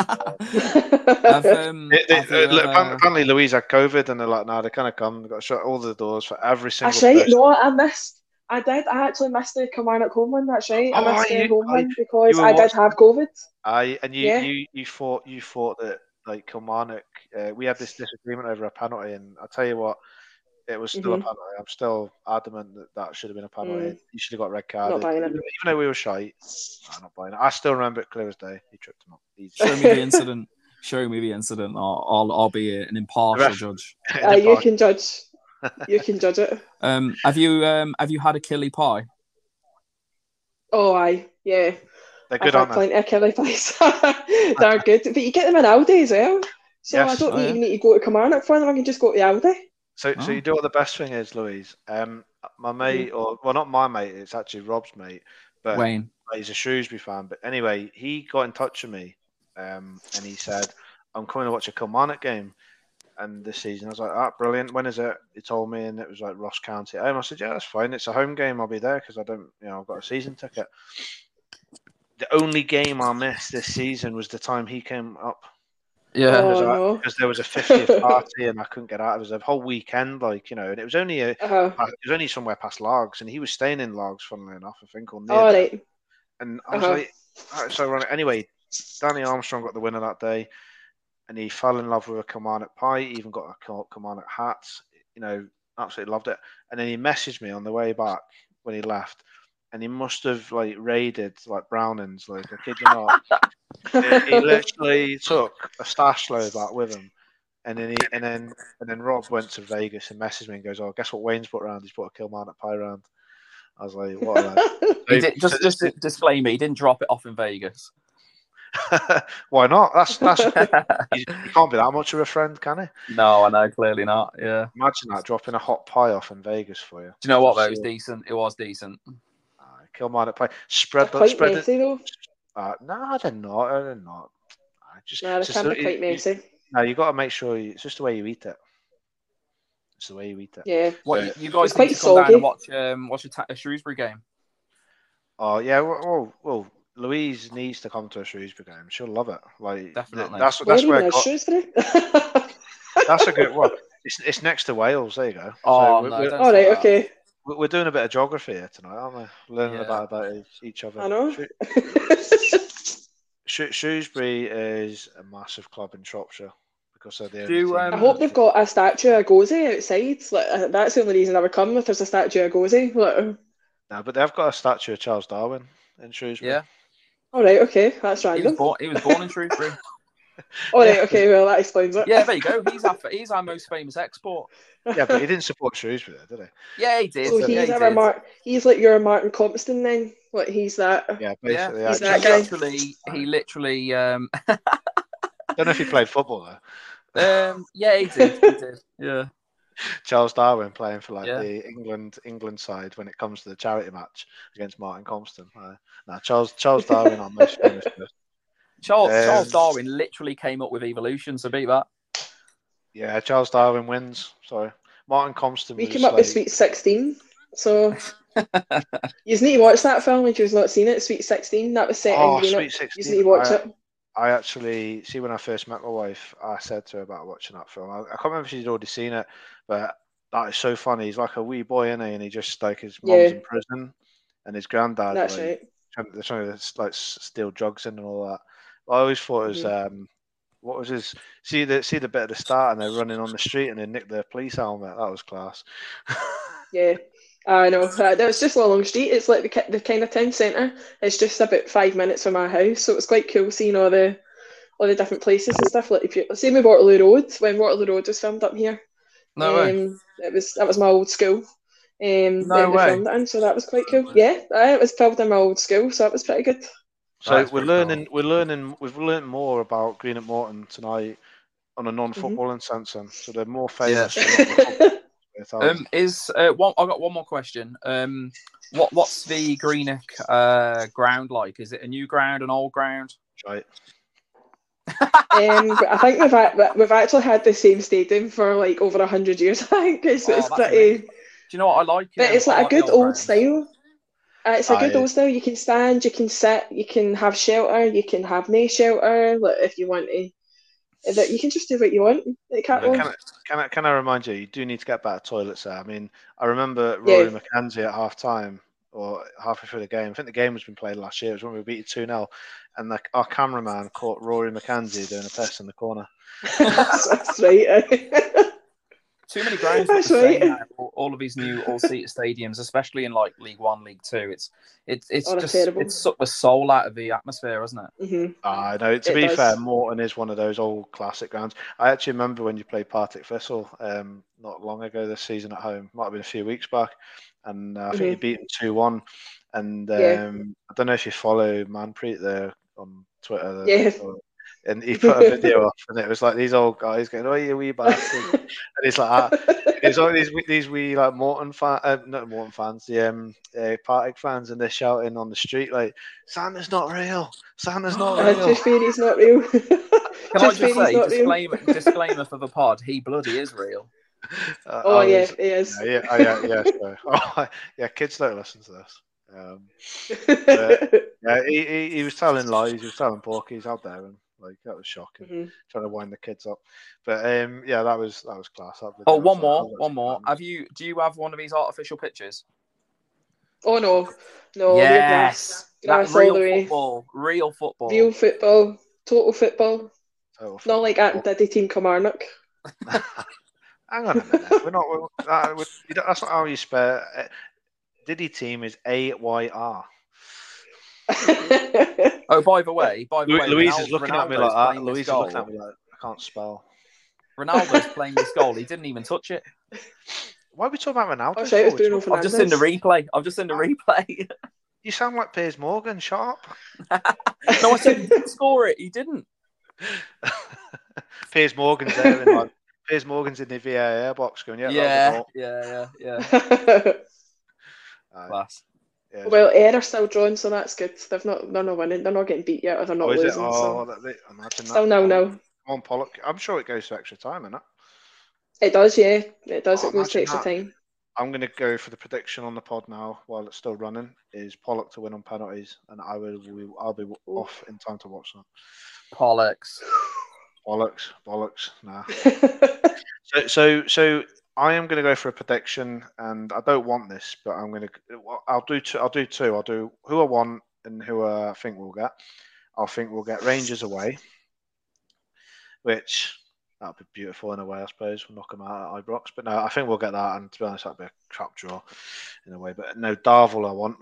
They- they- have uh, look, apparently, apparently Louise had COVID, and they're like, "No, they kind of come. They've got to shut all the doors for every single." That's right. person. No, I missed. I did. I actually missed the Kilmarnock home one. That's right. I Oh, missed the you- home I- one because you were I did have COVID. I and you, Yeah. you, you thought you thought that like Kilmarnock. Uh, we had this disagreement over a penalty, and I tell you what, it was still Mhm. a penalty. I'm still adamant that that should have been a penalty. Mm. You should have got red carded. buying it. Even, even though we were shy, I'm not buying it. I still remember it clear as day. He tripped him up. Easy. show me the incident. Show me the incident. I'll I'll, I'll be an impartial ref- judge. Uh, you can judge. You can judge it. Um, have you um have you had a killie pie? Oh, I yeah. They're I've good, had aren't they? plenty of killie pies. They're good, but you get them in Aldi as well. So I don't Oh, yeah. even need to go to Kilmarnock for them. I can just go to the Aldi. So, Oh. so you do what the best thing is, Louise. Um, my mate, or well, not my mate. It's actually Rob's mate, but Wayne. he's a Shrewsbury fan. But anyway, he got in touch with me, um, and he said, "I'm coming to watch a Kilmarnock game." And this season, I was like, "Ah, brilliant! When is it?" He told me, and it was like Ross County home. I said, "Yeah, that's fine. It's a home game. I'll be there because I don't, you know, I've got a season ticket." The only game I missed this season was the time he came up Yeah. Oh, because, no. there was a 50th party and I couldn't get out. It was a whole weekend, like you know, and it was only a, Uh-huh. it was only somewhere past Largs, and he was staying in Largs, funnily enough, I think, or near. All there. right. And I was Uh-huh. like, "Oh, it's so ironic. Anyway, Danny Armstrong got the winner that day, and he fell in love with a Kilmarnock pie. He even got a Kil- Kilmarnock hat. You know, absolutely loved it. And then he messaged me on the way back when he left, and he must have like raided like Brownings. Like I kid you not, he, he literally took a stash load back with him. And then he, and then and then Rob went to Vegas and messaged me and goes, "Oh, guess what Wayne's put around? He's put a Kilmarnock pie round." I was like, "What?" A lad." He did, just just to disclaim it. He didn't drop it off in Vegas. Why not? That's that's you, you can't be that much of a friend, can he? no, I know. Clearly not. Yeah. Imagine that dropping a hot pie off in Vegas for you. Do you know what though? It was decent. It was decent. Kilmarnock play. Spread the quite spread. it- messy though. Uh, no, they're not. They're not. Uh, just, No, they just can the- be quite you- messy. No, you got to make sure you, it's just the way you eat it. It's the way you eat it. Yeah. What Yeah. you guys It's quite need to come down soggy. and watch um watch a, ta- a Shrewsbury game? Oh yeah. Well, well, well Louise needs to come to a Shrewsbury game. She'll love it. Like Definitely. That's Where that's where. where. is Got, Shrewsbury? that's a good one. It's, it's next to Wales. There you go. Oh, we're, no, we're, All right, okay. We're- we're doing a bit of geography here tonight, aren't we? Learning Yeah. about about each- each other. I know. Shrew- Shrew- Shrewsbury is a massive club in Shropshire because they're the only Do, um, I hope they've got a statue of Gozie outside. Like, uh, that's the only reason I would come if there's a statue of Gozie. Like, No, but they've got a statue of Charles Darwin in Shrewsbury. Yeah, all right, okay, that's he was born. He was born in Shrewsbury. All right, okay, well that explains it. Yeah, there you go. He's our he's our most famous export. Yeah, but he didn't support Shrewsbury, there, did Yeah, he did. So yeah, he our did. Mar- he's like your Martin Compston then. Like he's that. he? Yeah, Yeah, basically. He's actually. that he guy. literally, he literally, um, I don't know if he played football though. um, yeah, he did. He did. Yeah. Charles Darwin playing for like Yeah. the England England side when it comes to the charity match against Martin Compston. Uh, no, Charles Charles Darwin, our most famous. person. Charles, Um, Charles Darwin literally came up with evolution, so beat that. Yeah, Charles Darwin wins. Sorry, Martin Compston. We was came up like, with Sweet Sixteen. So you need to watch that film if you've not seen it. Sweet Sixteen. That was set Oh, in Greenock. Sweet You Sixteen. need to watch I, it. I actually see when I first met my wife, I said to her about watching that film. I, I can't remember if she'd already seen it, but that is so funny. He's like a wee boy, isn't he? And he just like his mom's Yeah. in prison, and his granddad. That's like, right. trying, they're trying to like s- steal drugs in and all that. I always thought it was um, what was his see the see the bit at the start and they're running on the street and they nick their police helmet. That was class. Yeah. I know. Uh, it's just along the street. It's like the, the kind of town centre. It's just about five minutes from our house, so it's quite cool seeing all the all the different places and stuff. Like if you same with Waterloo Road when Waterloo Road was filmed up here. No way. um, It was that was my old school. Um, No they way. filmed it in, so that was quite cool. Yeah, aye, it was filmed in my old school, so that was pretty good. So That's we're pretty cool. learning we're learning we've learned more about Greenock Morton tonight on a non-footballing sense. So they're more famous. than the. Um, is uh, one? I got one more question. Um, what what's the Greenock uh ground like? Is it a new ground, an old ground? right. um, I think we've we've actually had the same stadium for like over a hundred years. I think it's, Oh, it's pretty. amazing. Do you know what I like? But um, it's I like a good the old style. Uh, it's a good old style. You can stand, you can sit, you can have shelter, you can have no shelter. Like if you want to, that you can just do what you want. It can't. Can I, can I can I remind you? You do need to get better toilets there. I mean, I remember Yeah. Rory McKenzie at half time or halfway through the game. I think the game was been played last year. It was when we beat two 0 and like our cameraman caught Rory McKenzie doing a piss in the corner. that's, that's right. Too many grounds. look That's the same right. now, all, all of these new all-seater stadiums, especially in like League One, League Two. It's it's it's Oh, just terrible. it's sucked the soul out of the atmosphere, hasn't it? hmm I know. To It be does. fair, Morton is one of those old classic grounds. I actually remember when you played Partick Thistle um, not long ago this season at home. Might have been a few weeks back, and uh, I think you beat them two one. And um, Yeah. I don't know if you follow Manpreet there on Twitter. Yeah. And he put a video up, and it was like these old guys going, "Oh, you wee bastard!" and it's like it's all these wee- these wee like Morton fan, uh, not Morton fans, the um, uh, Partick fans, and they're shouting on the street like, "Santa's not real! Santa's not real!" Uh, just Tooth Fairy's not real. Can I just Fairy's say not real. disclaimer disclaimer for the pod? He bloody is real. Uh, Oh I yeah, was- it is. yeah, yeah, oh, yeah, yeah, oh, yeah. Kids don't listen to this. Um, yeah, he, he, he was telling lies. He was telling porkies out there, and like that was shocking. Mhm. Trying to wind the kids up, but um, yeah, that was that was class. That Oh, video one was- more, one more. fun. Have you? Do you have one of these artificial pitches? Oh no, no, yes, grass, that all real the way. football, real football. Real football, total football. Total Not like football. at Diddy Team Kilmarnock. Hang on a minute. We're not. We're, uh, we're, you don't- that's not how you spell. Uh, Diddy team is A Y R. Oh, by the way, by the way, Louise Ronaldo- is looking at me like that. playing Louise is goal. looking at me like I can't spell. Ronaldo's playing this goal. He didn't even touch it. Why are we talking about Ronaldo? Oh, it's for? I've just seen the replay. I've just seen the replay. You sound like Piers Morgan, sharp. no, I said he didn't score it. He didn't. Piers Morgan's there, in like, Piers Morgan's in the VAR box going, yeah, Yeah, yeah, yeah, yeah. was a goal. Aye, Class. Yeah. well, Ayr are still drawn, so that's good. They've not, they're not winning. They're not getting beat yet, or they're not oh, losing. Oh, so that, they, imagine that. still no, no. On, Pollok. I'm sure it goes to extra time, innit? It It does, yeah. It does. Oh, it goes to imagine extra that. time. I'm going to go for the prediction on the pod now while it's still running. Is Pollok to win on penalties, and I will. I'll be off in time to watch that. Pollocks. Bollocks, bollocks. Nah. so, so, so I am going to go for a prediction, and I don't want this, but I'm going to. I'll do two. I'll do two. I'll do who I want and who I think we'll get. I think we'll get Rangers away, which that'd be beautiful in a way, I suppose. We'll knock them out at Ibrox, but no, I think we'll get that. And to be honest, that'd be a crap draw in a way. But no, Darvel, I want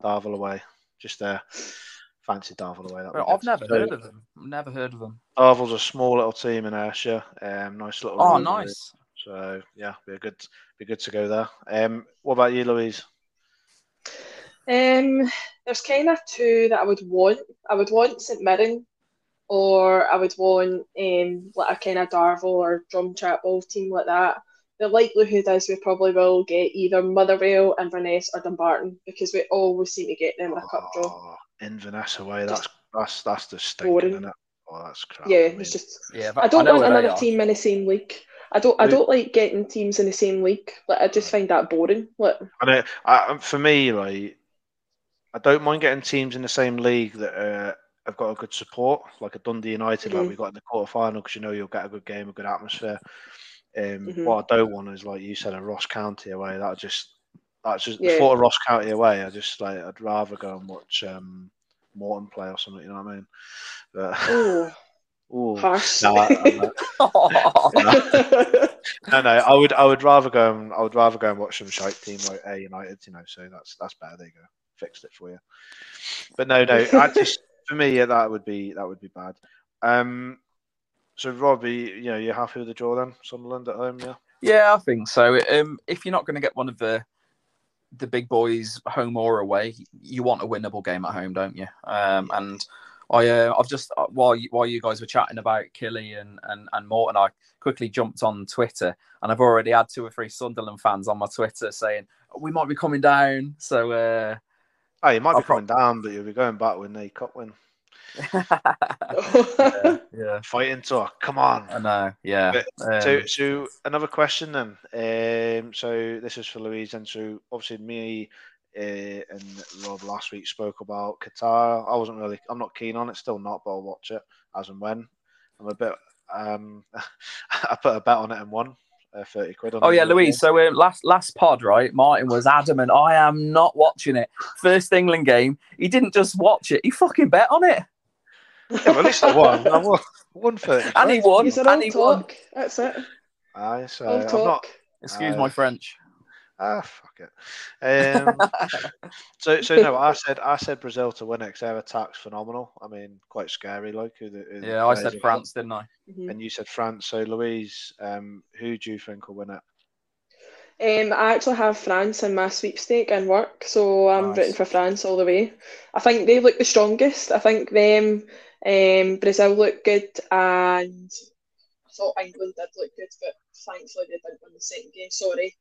Darvel away, just there. Fancy Darvel away. Well, I've never heard of them. Never heard of them. Darvel's a small little team in Ayrshire. Um, nice little. Oh, nice. So yeah, be a good, be good to go there. Um, what about you, Louise? Um, there's kind of two that I would want. I would want St Mirren, or I would want um like a kind of Darvel or Drumchapel team like that. The likelihood is we probably will get either Motherwell, Inverness, or Dumbarton because we always seem to get them in a cup draw. Oh, Inverness away. That's that's that's the stinking, isn't it? Oh, that's crap. Yeah, it's just. Yeah, I don't I want another team in the same league. I don't. I don't like getting teams in the same league. Like I just find that boring. Like I know. I, for me, like I don't mind getting teams in the same league that uh, have got a good support, like a Dundee United, mm-hmm. like we got in the quarter final, because you know you'll get a good game, a good atmosphere. Um, mm-hmm. What I don't want is, like you said, a Ross County away. That just that's just yeah. the thought of Ross County away. I just like I'd rather go and watch um, Morton play or something. You know what I mean? But, Ooh. Ooh. Harsh. No, I, no, no, I would, I would rather go, and, I would rather go and watch some shite team like Ayr United, you know. So that's that's better. There you go, fixed it for you. But no, no, I just for me, yeah, that would be that would be bad. Um, so Robbie, you know, you're happy with the draw then, Sunderland at home, yeah? Yeah, I think so. Um, if you're not going to get one of the the big boys home or away, you want a winnable game at home, don't you? Um, and I, uh, I've just uh, while you, while you guys were chatting about Killie and, and and Morton, I quickly jumped on Twitter, and I've already had two or three Sunderland fans on my Twitter saying we might be coming down. So, uh, oh, you might be coming down, but you'll be going back when they cup win. yeah, yeah, fighting talk. Come on. I know. Yeah. um, so, so another question then. Um, so this is for Louise, and so obviously me uh, and Rob last week spoke about Qatar. I wasn't really, I'm not keen on it, still not, but I'll watch it as and when. I'm a bit. Um, I put a bet on it and won. Uh, 30 quid on oh yeah louise so um, last last pod right martin was adamant i am not watching it first england game he didn't just watch it he fucking bet on it yeah, well, at least I won. I won, won 30 and he won. and he talk. won. That's it. Aye, so I'm not. Excuse uh, my French. Ah, fuck it. Um, so, so no, I said I said Brazil to win it because their attack's phenomenal. I mean, quite scary. Like, who the, who yeah, I said France, didn't I? Mm-hmm. And you said France. So, Louise, um, who do you think will win it? Um, I actually have France in my sweepstake and work, so I'm nice. rooting for France all the way. I think they look the strongest. I think them, um, Brazil look good, and I thought England did look good, but thankfully they didn't win the second game. Sorry,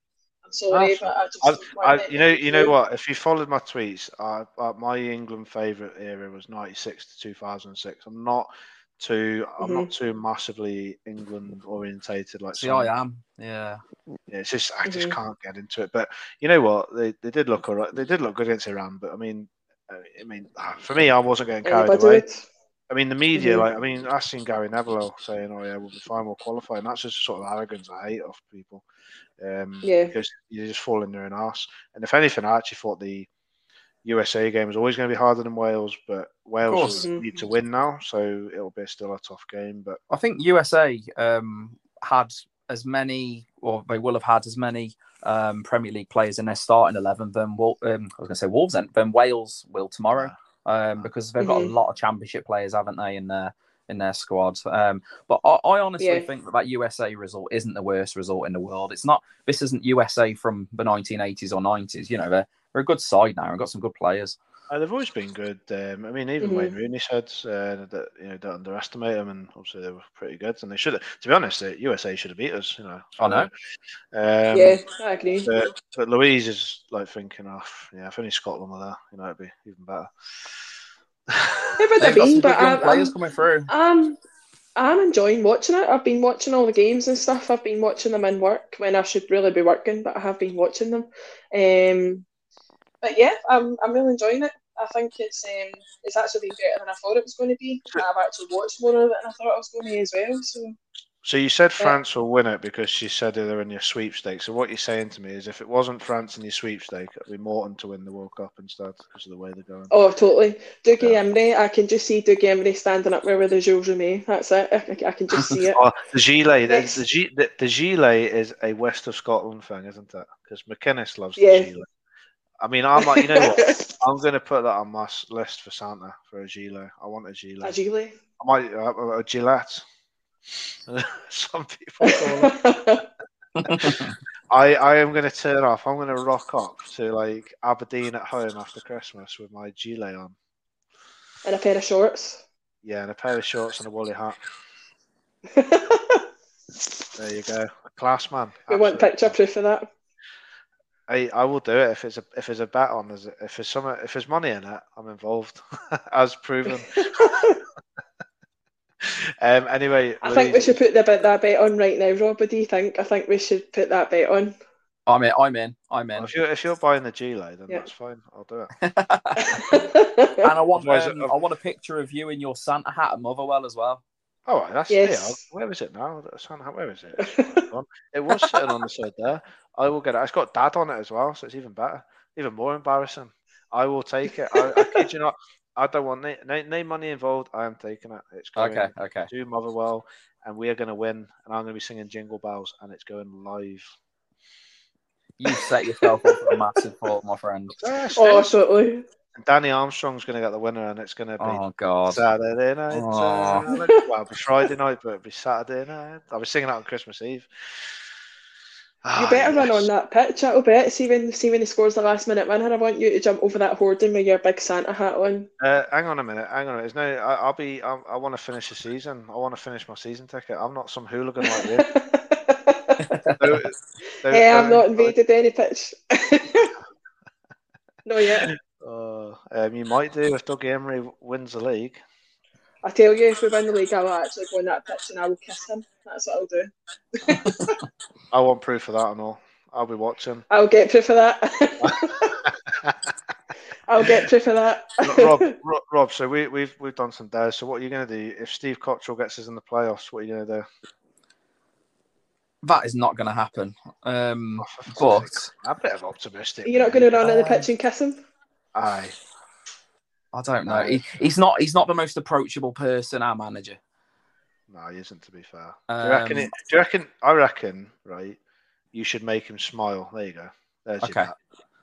I'm sorry, but I just. I, I, you know, you know what? If you followed my tweets, I, my England favourite era was '96 to 2006. I'm not too. I'm mm-hmm. not too massively England orientated. Like, see, I am. Yeah. Yeah, it's just I just mm-hmm. can't get into it. But you know what? They they did look alright. They did look good against Iran. But I mean, I mean, for me, I wasn't getting carried away. I mean, the media, mm-hmm. like, I mean, I've seen Gary Neville saying, "Oh yeah, we'll be fine, we'll qualify," and that's just a sort of arrogance I hate off people. Um, yeah, because you just fall in their own arse. And if anything, I actually thought the USA game was always going to be harder than Wales, but Wales need to win now, so it'll be still a tough game. But I think USA um, had as many, or they will have had as many um, Premier League players in their starting eleven than um, I was going to say Wolves, then, than Wales will tomorrow, um, because they've got mm-hmm. a lot of Championship players, haven't they, in their in their squad. Um, but I, I honestly yeah. think that that USA result isn't the worst result in the world. It's not. This isn't USA from the 1980s or 90s. You know, they're they're a good side now and got some good players. Uh, they've always been good. Um, I mean, even mm-hmm. Wayne Rooney said uh, that you know don't underestimate them, and obviously they were pretty good. And they should, have, to be honest, the USA should have beat us. You know, I know. Um, yeah, I agree. But, but, Louise is like thinking, oh, yeah, if only Scotland were there, you know, it'd be even better. Who would they be? But um, players coming through. Um, I'm enjoying watching it. I've been watching all the games and stuff. I've been watching them in work when I should really be working, but I have been watching them. Um, but yeah, I'm I'm really enjoying it. I think it's um, it's actually been better than I thought it was going to be. I've actually watched more of it than I thought I was going to as well. So So you said France will win it because she said they're in your sweepstakes. So what you're saying to me is, if it wasn't France in your sweepstake, it'd be Morton to win the World Cup instead because of the way they're going. Oh, totally. Dougie Yeah. Imrie, I can just see Dougie Imrie standing up there with the Jules Rimet. That's it. I, I can just see it. Oh, the gilet, the, Yes. the, the, the gilet is a West of Scotland thing, isn't it? Because McInnes loves Yeah. the gilet. I mean, I'm like, you know what? I'm going to put that on my list for Santa for a gilet. I want a gilet. a gilet. I might uh, a Gillette. Some people call it. I, I am going to turn off. I'm going to rock up to like Aberdeen at home after Christmas with my gilet on. and a pair of shorts. Yeah, and a pair of shorts and a woolly hat. There you go. A class man. want Absolute picture class. proof of that. I, I will do it if it's a if there's a bet on there's if there's some if there's money in it I'm involved as proven. um. Anyway, I think we should put the, bet- that bet on right now, Rob. What do you think? I think we should put that bet on. I'm in. I'm in. I'm in. if you're if you're buying the gilet, then Yeah. that's fine. I'll do it. and I want Otherwise, um, I want a picture of you in your Santa hat at Motherwell as well. Oh, that's Yes. yeah. Where is it now? Santa on- Where is it? It was sitting on the side there. I will get it. It's got dad on it as well, so it's even better, even more embarrassing. I will take it. I, I kid you not. I don't want no, no, no money involved. I am taking it. It's going Okay. Okay. to Motherwell, and we are going to win. And I'm going to be singing Jingle Bells, and it's going live. You set yourself up for a massive fall, my friend. Yes, oh, yes. totally. And Danny Armstrong's going to get the winner, and it's going to be Oh God. Saturday night. Aw. uh, well, it'll be Friday night, but it'll be Saturday night. I'll be singing that on Christmas Eve. You better run on that pitch, that'll bet. See when see when he scores the last minute winner. I want you to jump over that hoarding with your big Santa hat on. Uh, hang on a minute. Hang on. A minute. There's no. I, I'll be. I, I want to finish the season. I want to finish my season ticket. I'm not some hooligan like you. Don't- don't- hey, I'm don't- not invaded any pitch. no yet. Uh, um, you might do if Doug Imrie wins the league. I tell you, if we win the league, I will actually go on that pitch and I will kiss him. That's what I'll do. I want proof of that and all. I'll be watching. I'll get proof of that. I'll get proof of that. Rob, Rob, Rob. So we, we've we've done some dares. So what are you going to do if Steve Cotterill gets us in the playoffs? What are you going to do? That is not going to happen. Um, Oh, but. I'm a bit of optimistic. You're not going to run on the Uh, pitch and kiss him? Aye. I don't know. He, he's not. He's not the most approachable person. Our manager. No, he isn't. To be fair. do you reckon? Um, It, do you reckon? I reckon. Right. You should make him smile. There you go. There's your Okay. bet.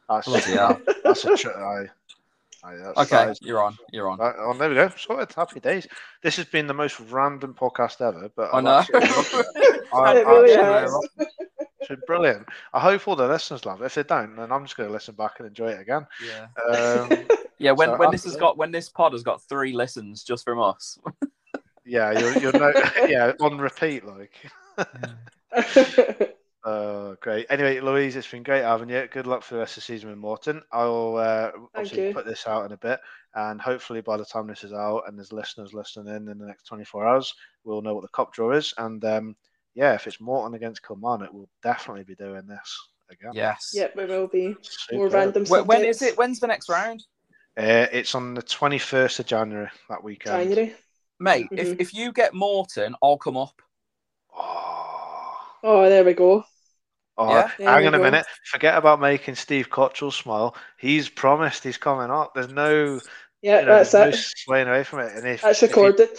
That's Bloody hell. that's a tr- aye. Aye, that's, Okay, that is- you're on. You're on. Right, oh, there we go. Sorted. Happy days. This has been the most random podcast ever, but I I've know. absolutely loved it. I- It really has. loved. It's been brilliant. I hope all the listeners love it. If they don't, then I'm just going to listen back and enjoy it again. Yeah. Um, Yeah. When So when this has got when this pod has got three listens just from us. yeah, you're, you're no, yeah on repeat, like. Oh, great. Anyway, Louise, it's been great having you. Good luck for the rest of the season with Morton. I'll uh, obviously put this out in a bit, and hopefully by the time this is out and there's listeners listening in in the next 24 hours, we'll know what the cop draw is. And um, yeah, if it's Morton against Kilmarnock, we'll definitely be doing this again. Yes. yep, we will be. More random When, when is it? When's the next round, Uh, it's on the 21st of January that weekend. January. mate? Mhm. If if you get Morton, I'll come up. Oh, Oh, there we go. oh Yeah. Hang we on a go. minute. Forget about making Steve Cotterill smile. He's promised he's coming up. There's no, Yeah, you know, that's there's no it. swaying away from it. And if, That's if he- recorded.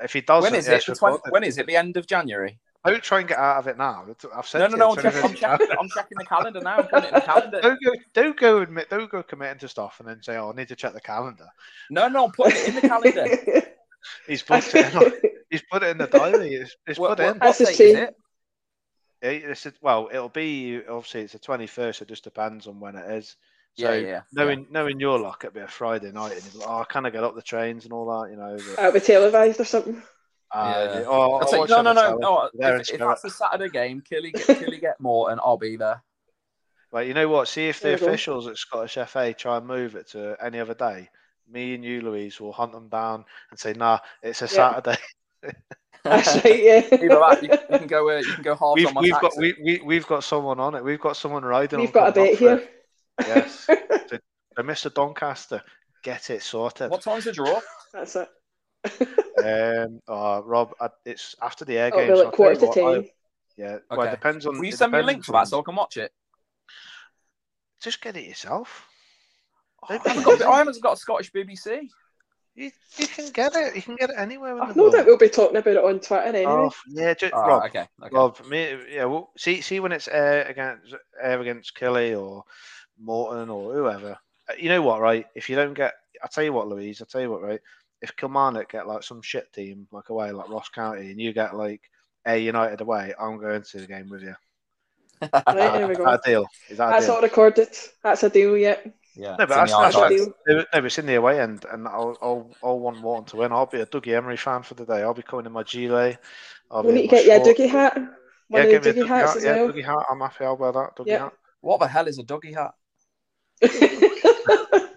If he doesn't, When is yeah, it? 20, when is it? The end of January. Don't try and get out of it now. I've said no, no, no. I'm, check, I'm, checking, I'm checking the calendar now. I'm putting it in the calendar. Don't go, don't go admit, don't go committing to stuff and then say, "Oh, I need to check the calendar." No, no. I'm putting it in the calendar. He's booked it. In, he's put it in the diary. It's, it's what, put what, in. what That's his date is it? Yeah, well, it'll be obviously it's the twenty first. It just depends on when it is. So Yeah, yeah, yeah. knowing knowing your luck, it'll be a Friday night, and you're like, "Oh, can I get up the trains and all that?" You know. But, That'll be televised or something. Uh, Yeah. oh, I'll I'll say, watch no, no, no, no. If, if that's a Saturday game, Killie get, Killie get Morton, and I'll be there. Right, you know what? See if the There we go. officials at Scottish FA try and move it to any other day. Me and you, Louise, will hunt them down and say, "Nah, it's a Yeah. Saturday." That's right, yeah. Either that, you, you can go. Uh, you can go half We've on my we've got we, we we've got someone on it. We've got someone riding. We've on got a coming bet up for here. it. Yes. so, so Mr. Doncaster, get it sorted. What time's the draw? That's it. Um, oh, Rob, I, it's after the Ayr Oh, game. well, so at quarter to you what, I- ten. yeah, well, it depends on. Will you send me a link for that so I can watch it? Just get it yourself. I Don't be haven't, got. I haven't got a Scottish BBC. You, you can get it. You can get it anywhere in I've the no world. doubt we'll be talking about it on Twitter anyway. Oh, yeah, just, Oh, Rob, okay. okay. Rob, me, yeah. Well, see, see when it's Ayr against Ayr against Killie or Morton or whoever. uh, You know what, right? If you don't get, I tell you what, Louise. I tell you what, right? If Kilmarnock get like some shit team like away, like Ross County, and you get like Ayr United away, I'm going to the game with you. Right, there we go. that a deal? Is that a That's deal? all recorded. That's a deal, yeah. yeah. No, but it's that's, the that's, archives. archives. no, no, but it's in the away end, and I'll, I'll, I'll want Morton to win. I'll be a Dougie Imrie fan for the day. I'll be coming in my gilet. I'll We need to get you a shorts. Dougie hat. One Yeah, of give the me a Dougie hats hat. Yeah, well. Dougie hat. I'm happy. I'll wear that. Dougie Yeah. hat. What the hell is a Dougie hat?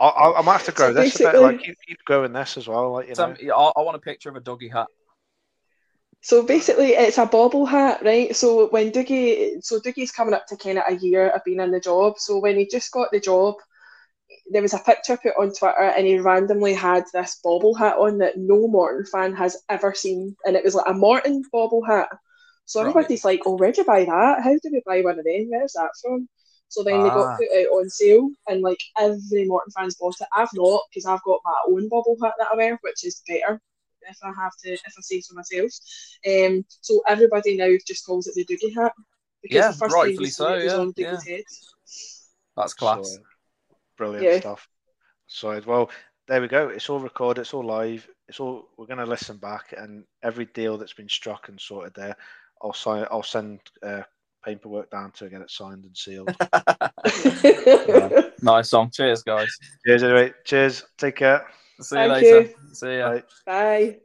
I, I, I might have to grow So this a bit. Like keep, keep growing this as well. Like you know. I, I want a picture of a Dougie hat. So basically, it's a bobble hat, right? So when Dougie, so Dougie's coming up to kind of a year of being in the job. So when he just got the job, there was a picture put on Twitter, and he randomly had this bobble hat on that no Morton fan has ever seen, and it was like a Morton bobble hat. So Right. everybody's like, "Oh, where'd you buy that? How did we buy one of them? Where's that from?" So then they Ah. got put out on sale, and like every Morton fan's bought it. I've not because I've got my own bubble hat that I wear, which is better if I have to, if I say so myself. Um, so everybody now just calls it the Dougie hat because Yeah, the first time rightfully you see it, it was so, on yeah, Dougie's head. That's class. So, brilliant Yeah. stuff. So well, there we go. It's all recorded. It's all live. It's all. We're going to listen back, and every deal that's been struck and sorted there, I'll sign. I'll send uh, paperwork down to get it signed and sealed. Yeah. Nice one. Cheers, guys. Cheers. Anyway, cheers. Take care. See you Thank later. you. See ya. Bye. Bye.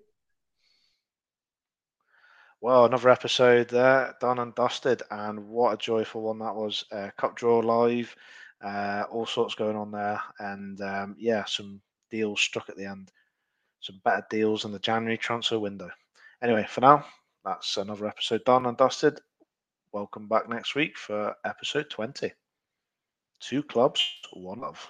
Well, another episode there, done and dusted, and what a joyful one that was. Uh, cup draw live, uh, all sorts going on there, and um, yeah, some deals struck at the end, some better deals in the January transfer window. Anyway, for now, that's another episode done and dusted. Welcome back next week for episode 20. Two clubs, one love.